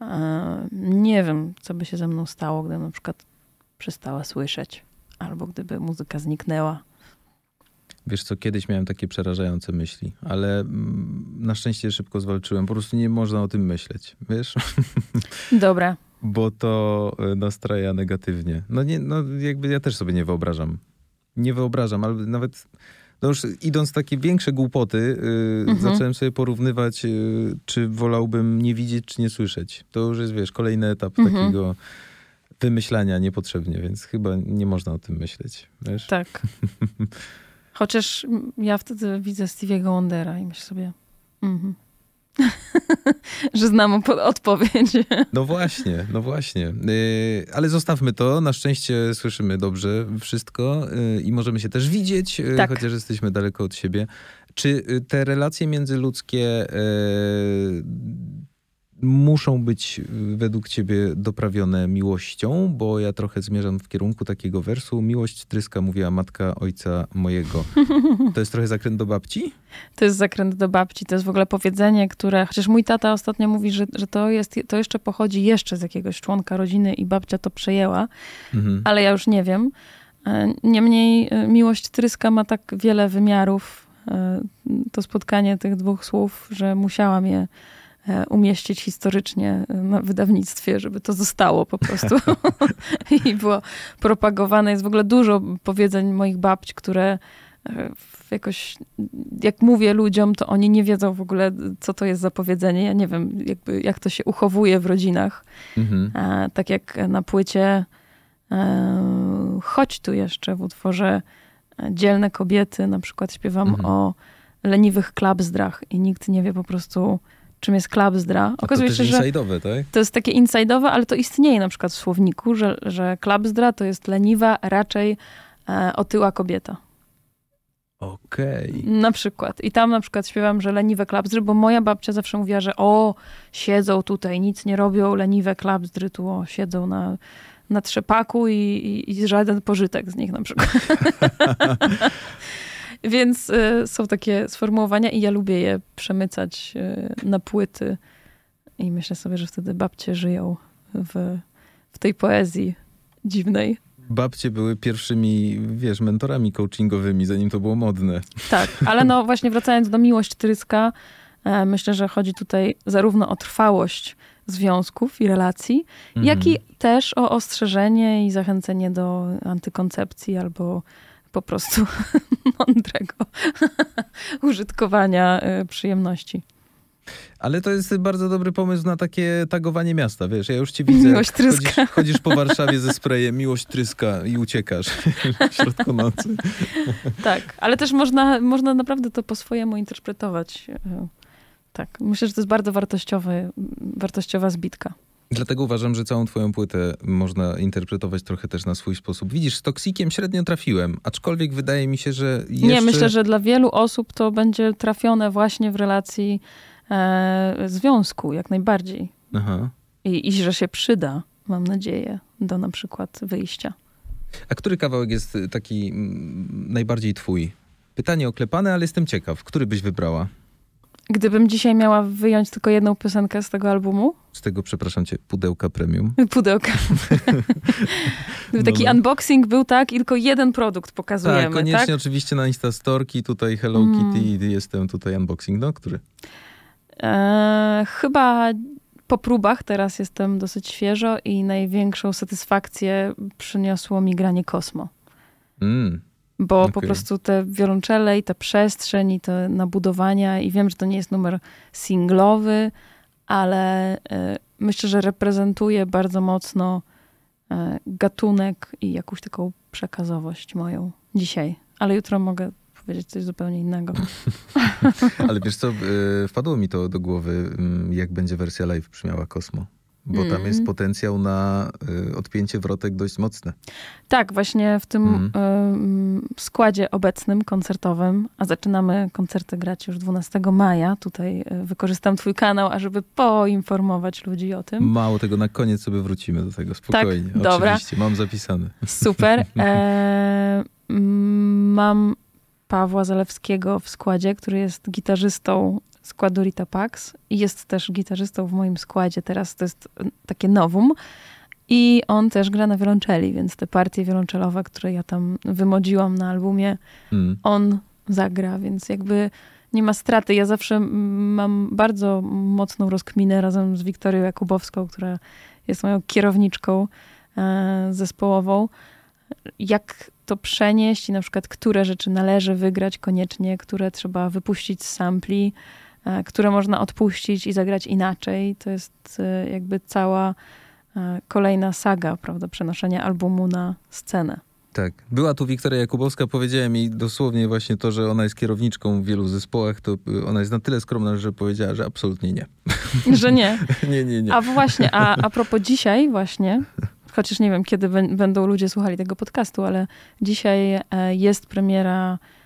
e, nie wiem, co by się ze mną stało, gdybym na przykład przestała słyszeć albo gdyby muzyka zniknęła. Wiesz co, kiedyś miałem takie przerażające myśli, ale mm, na szczęście szybko zwalczyłem. Po prostu nie można o tym myśleć, wiesz? Dobra, bo to e, nastraja negatywnie. No, nie, no jakby ja też sobie nie wyobrażam nie wyobrażam, ale nawet no już idąc w takie większe głupoty, yy, Mhm. zacząłem sobie porównywać, yy, czy wolałbym nie widzieć, czy nie słyszeć. To już jest, wiesz, kolejny etap Mhm. takiego wymyślania niepotrzebnie, więc chyba nie można o tym myśleć, wiesz? Tak. Chociaż ja wtedy widzę Stevie'ego Wondera i myślę sobie, mhm. że znam odpowiedź. No właśnie, no właśnie. Yy, ale zostawmy to. Na szczęście słyszymy dobrze wszystko yy, i możemy się też widzieć, yy, Tak. chociaż jesteśmy daleko od siebie. Czy yy, te relacje międzyludzkie yy, muszą być yy, według ciebie doprawione miłością? Bo ja trochę zmierzam w kierunku takiego wersu. Miłość tryska, mówiła matka ojca mojego. To jest trochę zakręt do babci? To jest zakręt do babci. To jest w ogóle powiedzenie, które, chociaż mój tata ostatnio mówi, że, że to, jest, to jeszcze pochodzi jeszcze z jakiegoś członka rodziny i babcia to przejęła, Mhm. ale ja już nie wiem. E, Niemniej e, miłość tryska ma tak wiele wymiarów. e, To spotkanie tych dwóch słów, że musiałam je umieścić historycznie e, na wydawnictwie, żeby to zostało po prostu i było propagowane. Jest w ogóle dużo powiedzeń moich babć, które e, jakoś, jak mówię ludziom, to oni nie wiedzą w ogóle, co to jest za powiedzenie. Ja nie wiem, jakby, jak to się uchowuje w rodzinach. Mhm. E, tak jak na płycie e, Chodź tu jeszcze w utworze e, Dzielne kobiety, na przykład śpiewam Mhm. o leniwych klapzdrach i nikt nie wie po prostu, czym jest klapzdra. A to Okazuje też się, że tak? to jest takie inside'owe, ale to istnieje na przykład w słowniku, że, że klapzdra to jest leniwa, raczej e, otyła kobieta. Okej. Na przykład. I tam na przykład śpiewam, że leniwe klapzdry, bo moja babcia zawsze mówiła, że o, siedzą tutaj, nic nie robią, leniwe klapzdry tu o, siedzą na, na trzepaku i, i, i żaden pożytek z nich na przykład. Więc y, są takie sformułowania i ja lubię je przemycać y, na płyty. I myślę sobie, że wtedy babcie żyją w, w tej poezji dziwnej. Babcie były pierwszymi, wiesz, mentorami coachingowymi, zanim to było modne. Tak, ale no właśnie wracając do miłość tryska, e, myślę, że chodzi tutaj zarówno o trwałość związków i relacji, jak i też o ostrzeżenie i zachęcenie do antykoncepcji albo po prostu mądrego użytkowania e, przyjemności. Ale to jest bardzo dobry pomysł na takie tagowanie miasta, wiesz, ja już cię widzę. Miłość tryska. Chodzisz, chodzisz po Warszawie ze sprayem, miłość tryska i uciekasz w środku nocy. Tak, ale też można, można naprawdę to po swojemu interpretować. E, Tak, myślę, że to jest bardzo wartościowy, wartościowa zbitka. Dlatego uważam, że całą twoją płytę można interpretować trochę też na swój sposób. Widzisz, z Toksikiem średnio trafiłem, aczkolwiek wydaje mi się, że jeszcze... Nie, myślę, że dla wielu osób to będzie trafione właśnie w relacji e, związku, jak najbardziej. Aha. I, I że się przyda, mam nadzieję, do na przykład wyjścia. A który kawałek jest taki mm, najbardziej twój? Pytanie oklepane, ale jestem ciekaw. Który byś wybrała? Gdybym dzisiaj miała wyjąć tylko jedną piosenkę z tego albumu, Z tego, przepraszam cię, pudełka premium. pudełka. Gdyby taki No, no. unboxing był tak i tylko jeden produkt pokazujemy, tak, tak? koniecznie oczywiście na Instastorki, tutaj Hello Mm. Kitty, jestem tutaj unboxing. No, który? E, chyba po próbach teraz jestem dosyć świeżo i największą satysfakcję przyniosło mi granie Kosmo. Mm. Bo po Okej. prostu te wiolonczele i ta przestrzeń i te nabudowania i wiem, że to nie jest numer singlowy, ale e, myślę, że reprezentuje bardzo mocno e, gatunek i jakąś taką przekazowość moją dzisiaj. Ale jutro mogę powiedzieć coś zupełnie innego. Ale wiesz co, y, wpadło mi to do głowy, mm, jak będzie wersja live brzmiała Kosmo. Bo tam Mm. jest potencjał na y, odpięcie wrotek dość mocne. Tak, właśnie w tym Mhm. em, składzie obecnym, koncertowym, a zaczynamy koncerty grać już 12 maja. Tutaj e, wykorzystam twój kanał, ażeby poinformować ludzi o tym. Mało tego, na koniec sobie wrócimy do tego, spokojnie. Tak, dobra. Oczywiście, mam zapisane. Super. E, mm, mam Pawła Zalewskiego w składzie, który jest gitarzystą składu Rita Pax i jest też gitarzystą w moim składzie. Teraz to jest e, takie nowum. I on też gra na wiolonczeli, więc te partie wiolonczelowe, które ja tam wymodziłam na albumie, Mm. on zagra, więc jakby nie ma straty. Ja zawsze mam bardzo mocną rozkminę razem z Wiktorią Jakubowską, która jest moją kierowniczką e, zespołową, jak to przenieść i na przykład, które rzeczy należy wygrać koniecznie, które trzeba wypuścić z sampli, które można odpuścić i zagrać inaczej. To jest e, jakby cała e, kolejna saga, prawda, przenoszenia albumu na scenę. Tak. Była tu Wiktoria Jakubowska, powiedziałem jej dosłownie właśnie to, że ona jest kierowniczką w wielu zespołach, to y, ona jest na tyle skromna, że powiedziała, że absolutnie nie. Że nie. nie, nie, nie. A właśnie, a, a propos dzisiaj właśnie, chociaż nie wiem, kiedy będą ludzie słuchali tego podcastu, ale dzisiaj e, jest premiera e,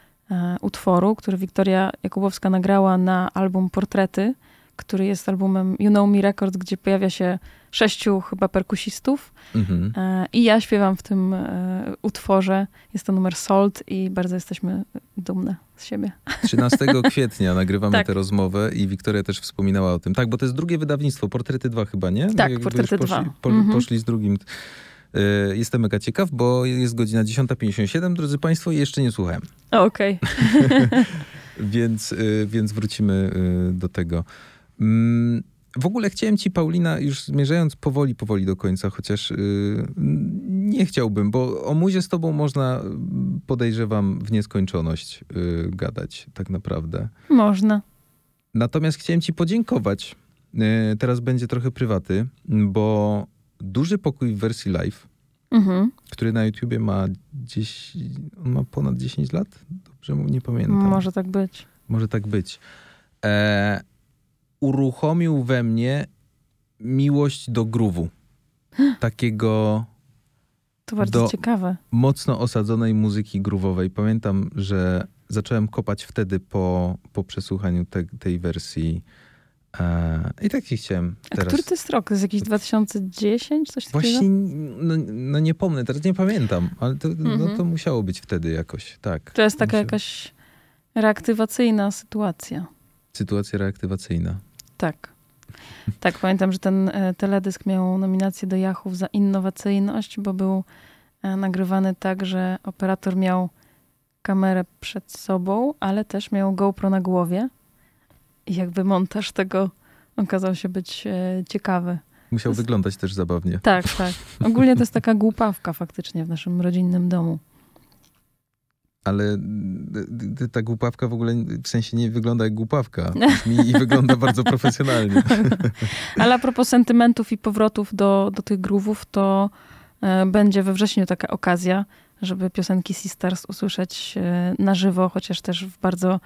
utworu, który Wiktoria Jakubowska nagrała na album Portrety, który jest albumem You Know Me Records, gdzie pojawia się sześciu chyba perkusistów. Mhm. E, I ja śpiewam w tym utworze. Jest to numer Salt i bardzo jesteśmy dumne z siebie. 13 kwietnia nagrywamy tak. tę rozmowę i Wiktoria też wspominała o tym. Tak, bo to jest drugie wydawnictwo, Portrety 2 chyba, nie? Tak, Jak Portrety poszli, 2. Po, mhm. Poszli z drugim. E, jestem mega ciekaw, bo jest godzina 10.57, drodzy Państwo, i jeszcze nie słuchałem. Okej. Okay. więc, e, więc wrócimy e, do tego. Mm, w ogóle chciałem ci, Paulina, już zmierzając powoli, powoli do końca, chociaż yy, nie chciałbym, bo o muzie z tobą można, podejrzewam, w nieskończoność yy, gadać tak naprawdę. Można. Natomiast chciałem ci podziękować. Yy, teraz będzie trochę prywaty, bo duży pokój w wersji live, mhm. który na YouTubie ma, gdzieś, on ma ponad 10 lat? Dobrze nie pamiętam. Może tak być. Może tak być. E, uruchomił we mnie miłość do gruwu. Takiego. To bardzo ciekawe. Mocno osadzonej muzyki gruwowej. Pamiętam, że zacząłem kopać wtedy po, po przesłuchaniu te, tej wersji. E, I tak się chciałem teraz. A który to jest rok? To jest jakiś 2010? Coś takiego? Właśnie, no, no, nie pomnę, teraz nie pamiętam, ale to, no, mhm. to musiało być wtedy jakoś, tak. To jest taka jakaś reaktywacyjna sytuacja. Sytuacja reaktywacyjna. Tak. Tak, pamiętam, że ten e, teledysk miał nominację do Yahoo za innowacyjność, bo był e, nagrywany tak, że operator miał kamerę przed sobą, ale też miał GoPro na głowie. I jakby montaż tego okazał się być e, ciekawy. Musiał jest... wyglądać też zabawnie. Tak, tak. Ogólnie to jest taka głupawka faktycznie w naszym rodzinnym domu ale ta głupawka w ogóle w sensie nie wygląda jak głupawka. Mi wygląda bardzo profesjonalnie. ale a propos sentymentów i powrotów do, do tych grówów, to e, będzie we wrześniu taka okazja, żeby piosenki Sisters usłyszeć e, na żywo, chociaż też w bardzo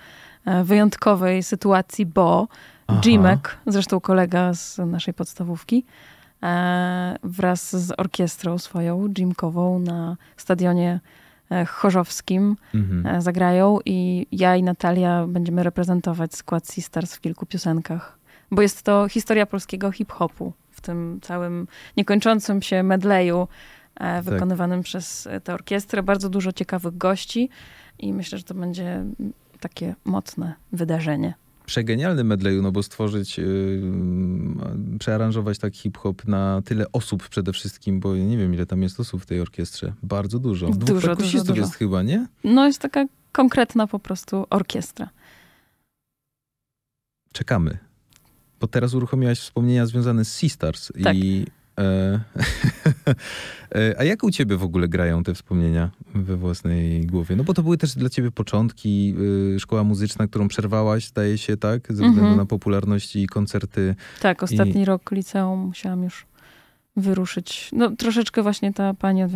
wyjątkowej sytuacji, bo Jimek, zresztą kolega z naszej podstawówki, wraz z orkiestrą swoją, Jimkową na stadionie E, chorzowskim mhm. E, zagrają i ja i Natalia będziemy reprezentować skład Sisters w kilku piosenkach. Bo jest to historia polskiego hip-hopu w tym całym niekończącym się medleyu e, tak. wykonywanym przez tę orkiestrę. Bardzo dużo ciekawych gości i myślę, że to będzie takie mocne wydarzenie przegenialny medleyu, no bo stworzyć, yy, przearanżować tak hip-hop na tyle osób przede wszystkim, bo nie wiem, ile tam jest osób w tej orkiestrze. Bardzo dużo. Dwóch dużo, dużo, dużo. jest chyba, nie? No jest taka konkretna po prostu orkiestra. Czekamy. Bo teraz uruchomiłaś wspomnienia związane z Seastars tak. i a jak u ciebie w ogóle grają te wspomnienia we własnej głowie? No bo to były też dla ciebie początki, y, szkoła muzyczna, którą przerwałaś, zdaje się, tak? Ze względu mm -hmm. na popularność i koncerty. Tak, ostatni i... rok liceum musiałam już wyruszyć. No troszeczkę właśnie ta pani od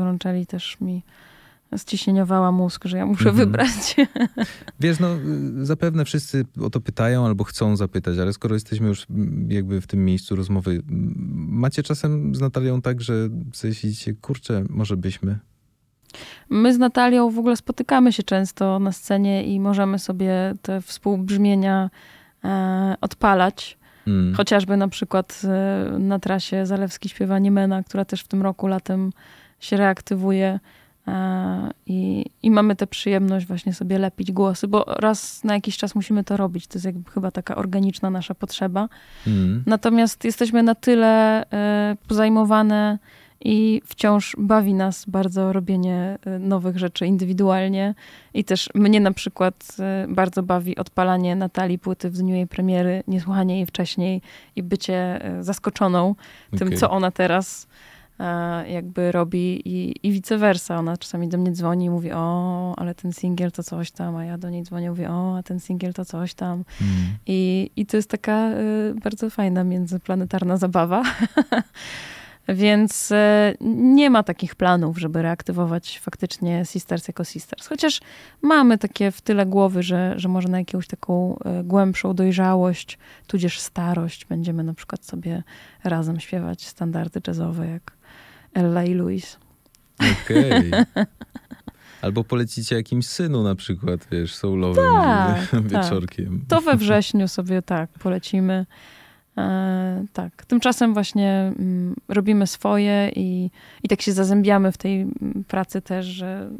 też mi ściśnieniowała mózg, że ja muszę mhm. wybrać. Wiesz, no zapewne wszyscy o to pytają albo chcą zapytać, ale skoro jesteśmy już jakby w tym miejscu rozmowy, macie czasem z Natalią tak, że sobie siedzicie, kurczę, może byśmy... My z Natalią w ogóle spotykamy się często na scenie i możemy sobie te współbrzmienia e, odpalać. Hmm. Chociażby na przykład e, na trasie Zalewski śpiewa Niemena, która też w tym roku latem się reaktywuje. E, I, I mamy tę przyjemność właśnie sobie lepić głosy, bo raz na jakiś czas musimy to robić. To jest jakby chyba taka organiczna nasza potrzeba. Mm. Natomiast jesteśmy na tyle e, pozajmowane i wciąż bawi nas bardzo robienie e, nowych rzeczy indywidualnie. I też mnie na przykład bardzo bawi odpalanie Natalii płyty w dniu jej premiery, niesłuchanie jej wcześniej i bycie zaskoczoną okay. tym, co ona teraz jakby robi i, i vice versa. Ona czasami do mnie dzwoni i mówi, o, ale ten singiel to coś tam, a ja do niej dzwonię i mówię, o, a ten singiel to coś tam. Mm. I, i to jest taka y, bardzo fajna międzyplanetarna zabawa. Więc e, nie ma takich planów, żeby reaktywować faktycznie Sisters jako Sisters. Chociaż mamy takie w tyle głowy, że, że może na jakąś taką e, głębszą dojrzałość, tudzież starość, będziemy na przykład sobie razem śpiewać standardy jazzowe jak Ella i Louis. Okej. Albo polecicie jakimś synu na przykład, wiesz, soulowym Tak, tak. wieczorkiem. To we wrześniu sobie tak polecimy. E, tak. Tymczasem właśnie mm, robimy swoje i, i tak się zazębiamy w tej mm, pracy też, że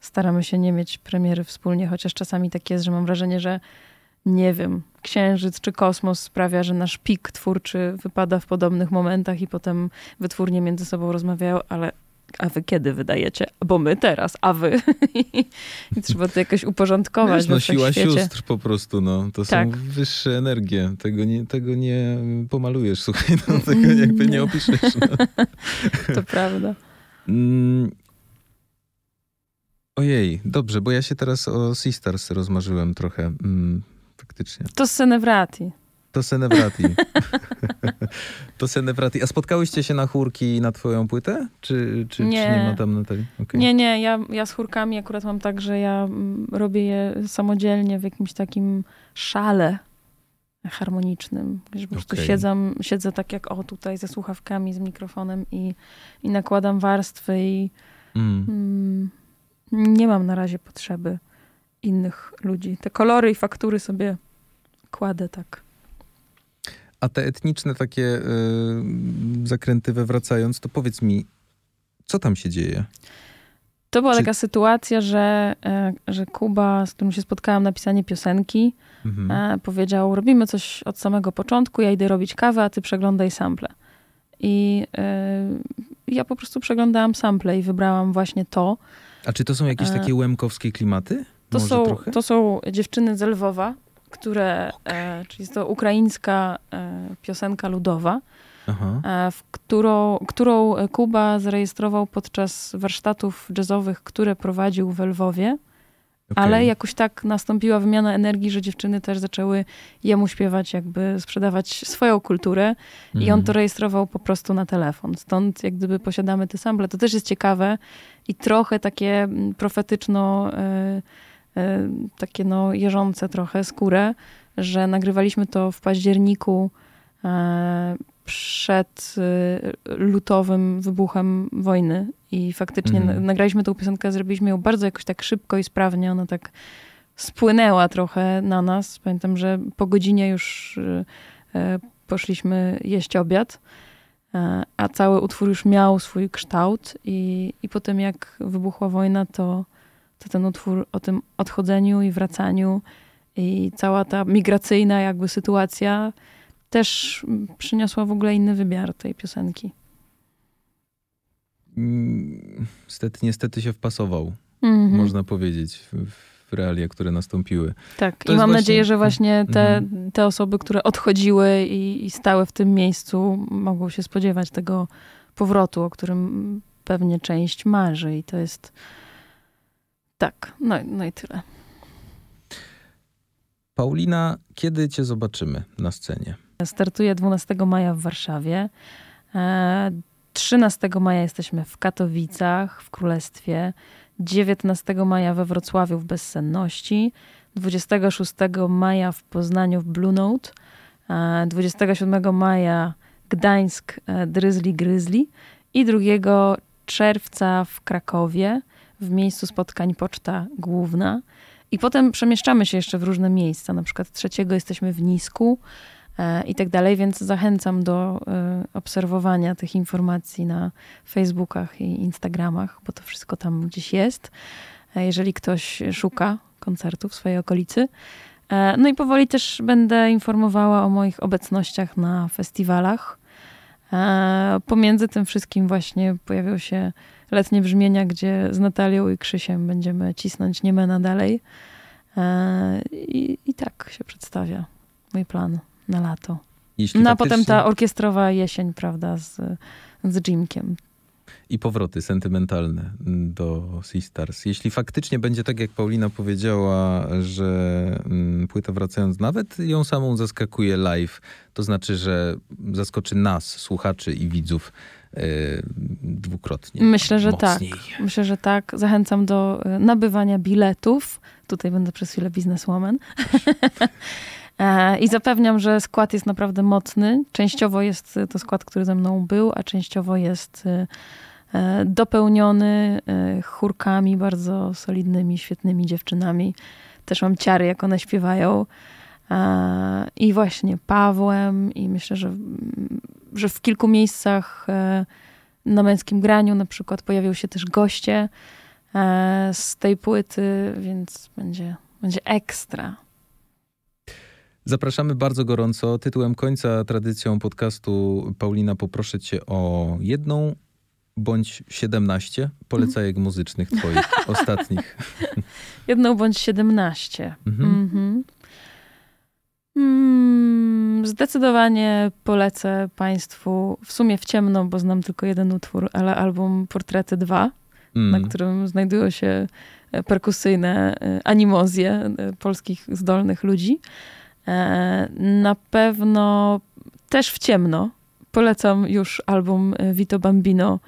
staramy się nie mieć premiery wspólnie, chociaż czasami tak jest, że mam wrażenie, że nie wiem, księżyc czy kosmos sprawia, że nasz pik twórczy wypada w podobnych momentach i potem wytwórnie między sobą rozmawiają, ale a wy kiedy wydajecie? Bo my teraz, a wy. I trzeba to jakoś uporządkować Wiesz, no siła sióstr po prostu, no. To Tak. są wyższe energie. Tego nie, tego nie pomalujesz, słuchaj, no, tego jakby nie Nie. opiszesz. No. To prawda. Mm. Ojej, dobrze, bo ja się teraz o Sisters rozmarzyłem trochę. Faktycznie. To Senevrati. To Senevrati. to Senevrati. A spotkałyście się na chórki na twoją płytę? Czy, czy, Nie. czy nie ma tam Natalii? Okej. Nie, nie, ja, ja z chórkami akurat mam tak, że ja mm, robię je samodzielnie w jakimś takim szale harmonicznym. Że po prostu Okej. siedzam, siedzę tak jak o tutaj ze słuchawkami, z mikrofonem i, i nakładam warstwy i Mm. mm, nie mam na razie potrzeby innych ludzi. Te kolory i faktury sobie kładę tak. A te etniczne takie y, zakrętywe wracając, to powiedz mi, co tam się dzieje? To była Czy- taka sytuacja, że, e, że Kuba, z którym się spotkałam na pisanie piosenki, Mhm. e, powiedział, robimy coś od samego początku, ja idę robić kawę, a ty przeglądaj sample. I e, ja po prostu przeglądałam sample i wybrałam właśnie to. A czy to są jakieś takie łemkowskie klimaty? To, Może są, trochę? to są dziewczyny z Lwowa, które, e, czyli jest to ukraińska e, piosenka ludowa, e, w którą, którą Kuba zarejestrował podczas warsztatów jazzowych, które prowadził w Lwowie. okej. Ale jakoś tak nastąpiła wymiana energii, że dziewczyny też zaczęły jemu śpiewać, jakby sprzedawać swoją kulturę i on Mhm. to rejestrował po prostu na telefon. Stąd jak gdyby posiadamy te sample. To też jest ciekawe i trochę takie mm, profetyczno, e, takie no jeżące trochę skórę, że nagrywaliśmy to w październiku e, przed e, lutowym wybuchem wojny i faktycznie Mhm. na- nagraliśmy tą piosenkę, zrobiliśmy ją bardzo jakoś tak szybko i sprawnie, ona tak spłynęła trochę na nas. Pamiętam, że po godzinie już e, poszliśmy jeść obiad, e, a cały utwór już miał swój kształt i, i po tym jak wybuchła wojna, to, to ten utwór o tym odchodzeniu i wracaniu i cała ta migracyjna jakby sytuacja też mm, przyniosła w ogóle inny wymiar tej piosenki. Mm, Niestety, niestety się wpasował, Mhm. można powiedzieć, w, realia, które nastąpiły. Tak, To i mam właśnie- nadzieję, że właśnie te, Mhm. te osoby, które odchodziły i, i stały w tym miejscu, mogą się spodziewać tego powrotu, o którym pewnie część marzy. I to jest. Tak, no, no i tyle. Paulina, kiedy cię zobaczymy na scenie? Startuję 12 maja w Warszawie. E, 13 maja jesteśmy w Katowicach, w Królestwie. 19 maja we Wrocławiu w Bezsenności. 26 maja w Poznaniu w Blue Note. E, 27 maja Gdańsk e, Dryzli Gryzli. I 2 czerwca w Krakowie w miejscu spotkań Poczta Główna. I potem przemieszczamy się jeszcze w różne miejsca. Na przykład 3 jesteśmy w Nisku e, i tak dalej, więc zachęcam do e, obserwowania tych informacji na Facebookach i Instagramach, bo to wszystko tam gdzieś jest, e, jeżeli ktoś szuka koncertów w swojej okolicy. E, No i powoli też będę informowała o moich obecnościach na festiwalach. E, Pomiędzy tym wszystkim właśnie pojawią się letnie brzmienia, gdzie z Natalią i Krzysiem będziemy cisnąć Niemena dalej. E, I, I tak się przedstawia mój plan na lato. Jeśli No a potem faktycznie- ta orkiestrowa jesień, prawda, z, z Jimkiem. I powroty sentymentalne do Sisters. Jeśli faktycznie będzie tak, jak Paulina powiedziała, że mm, płyta wracając nawet ją samą zaskakuje live, to znaczy, że zaskoczy nas, słuchaczy i widzów yy, dwukrotnie. Myślę, że mocniej. tak. Myślę, że tak. Zachęcam do y, nabywania biletów. Tutaj będę przez chwilę bizneswoman. E, I zapewniam, że skład jest naprawdę mocny. Częściowo jest to skład, który ze mną był, a częściowo jest e, dopełniony chórkami bardzo solidnymi, świetnymi dziewczynami. Też mam ciary, jak one śpiewają. E, I właśnie Pawłem, i myślę, że, że w kilku miejscach na męskim graniu na przykład pojawią się też goście z tej płyty, więc będzie, będzie ekstra. Zapraszamy bardzo gorąco. Tytułem końca tradycją podcastu Paulina poproszę cię o jedną bądź 17 polecajek mhm. muzycznych twoich, ostatnich. Jedną bądź 17. Mhm. Mhm. Mm, zdecydowanie polecę Państwu, w sumie w ciemno, bo znam tylko jeden utwór, ale album Portrety 2, mm. na którym znajdują się perkusyjne e, animozje e, polskich zdolnych ludzi. E, na pewno też w ciemno polecam już album Vito Bambino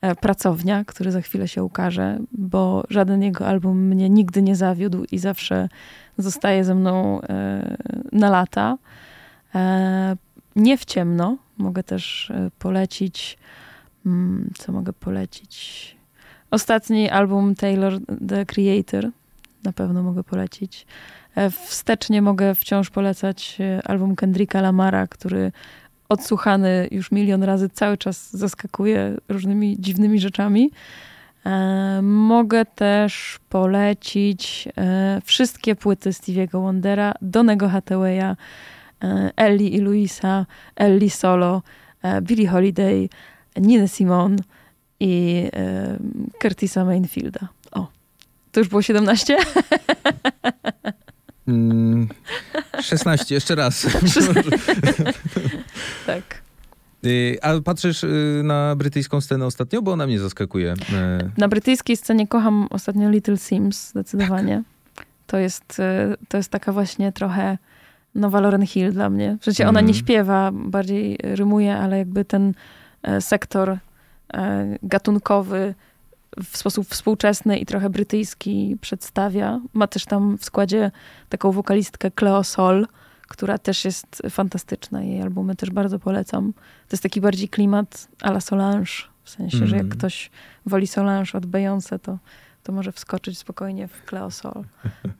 e, Pracownia, który za chwilę się ukaże, bo żaden jego album mnie nigdy nie zawiódł i zawsze zostaje ze mną e, na lata. Nie w ciemno mogę też polecić. Mm, co mogę polecić? Ostatni album Taylor the Creator na pewno mogę polecić. E, wstecznie mogę wciąż polecać e, album Kendricka Lamara, który odsłuchany już milion razy cały czas zaskakuje różnymi dziwnymi rzeczami. E, mogę też polecić wszystkie płyty Stevie'ego Wondera, Donego Hathawaya, Ellie i Luisa, Ellie Solo, Billie Holiday, Nina Simone i Curtisa Mainfielda. O, to już było 17? Mm, 16, jeszcze raz. tak. Y, a patrzysz y, na brytyjską scenę ostatnio, bo ona mnie zaskakuje. E, na brytyjskiej scenie kocham ostatnio Little Sims, zdecydowanie. Tak. To, jest, y, to jest taka właśnie trochę nowa Lauren Hill dla mnie. Przecież mm. ona nie mhm. śpiewa, bardziej rymuje, ale jakby ten e, sektor e, gatunkowy w sposób współczesny i trochę brytyjski przedstawia. Ma też tam w składzie taką wokalistkę Cleo Sol, która też jest fantastyczna. Jej albumy też bardzo polecam. To jest taki bardziej klimat a la Solange, w sensie, mm. że jak mm. ktoś woli Solange od Beyoncé, to, to może wskoczyć spokojnie w Cleo Sol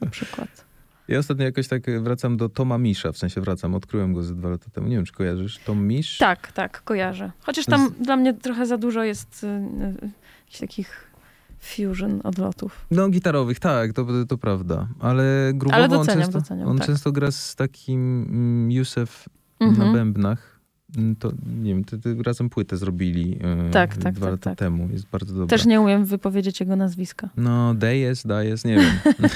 na przykład. Ja ostatnio jakoś tak wracam do Toma Misza, w sensie wracam, odkryłem go ze dwa lata temu. Nie wiem, czy kojarzysz Tom Misz? Tak, tak, kojarzę. Chociaż tam z... dla mnie trochę za dużo jest y, y, jakichś takich fusion odlotów. No gitarowych, tak, to, to prawda. Ale grubowo Ale doceniam, on, często, doceniam, on tak. często gra z takim mm, Józef mhm. na bębnach. Mm, to nie wiem, ty, ty razem płytę zrobili yy, tak, tak, dwa tak, lata tak. temu. Jest bardzo dobra. Też nie umiem wypowiedzieć jego nazwiska. No, Dajes, Dajes, nie wiem.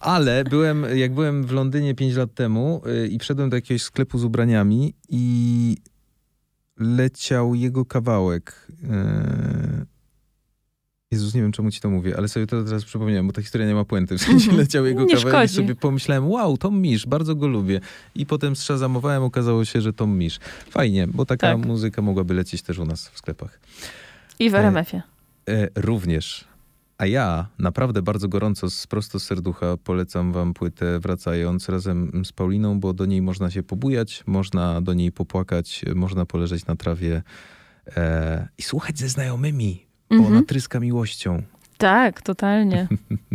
Ale byłem, jak byłem w Londynie 5 lat temu yy, i wszedłem do jakiegoś sklepu z ubraniami i leciał jego kawałek. Yy, Jezus, nie wiem czemu ci to mówię, ale sobie to teraz przypomniałem, bo ta historia nie ma puenty. W sensie mhm. leciał jego kawałek i sobie pomyślałem, wow, Tom Misz, bardzo go lubię. I potem strzazamowałem, okazało się, że Tom Misz. Fajnie, bo taka tak. muzyka mogłaby lecieć też u nas w sklepach. I w RMF-ie. E, e, również. A ja naprawdę bardzo gorąco, z prosto z serducha polecam wam płytę Wracając razem z Pauliną, bo do niej można się pobujać, można do niej popłakać, można poleżeć na trawie e, i słuchać ze znajomymi bo mhm. ona tryska miłością. Tak, totalnie.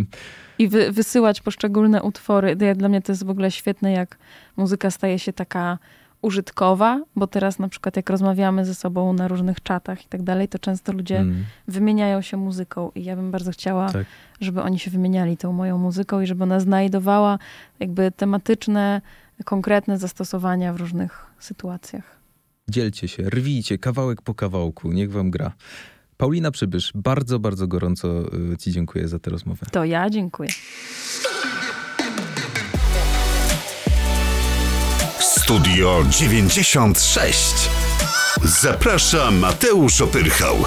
I wy, wysyłać poszczególne utwory. Dla mnie to jest w ogóle świetne, jak muzyka staje się taka użytkowa, bo teraz na przykład jak rozmawiamy ze sobą na różnych czatach i tak dalej, to często ludzie mm. wymieniają się muzyką i ja bym bardzo chciała, tak. żeby oni się wymieniali tą moją muzyką i żeby ona znajdowała jakby tematyczne, konkretne zastosowania w różnych sytuacjach. Dzielcie się, rwijcie kawałek po kawałku, niech wam gra. Paulina Przybysz, bardzo, bardzo gorąco y, Ci dziękuję za tę rozmowę. To ja dziękuję. Studio 96 Zaprasza Mateusz Opyrchał.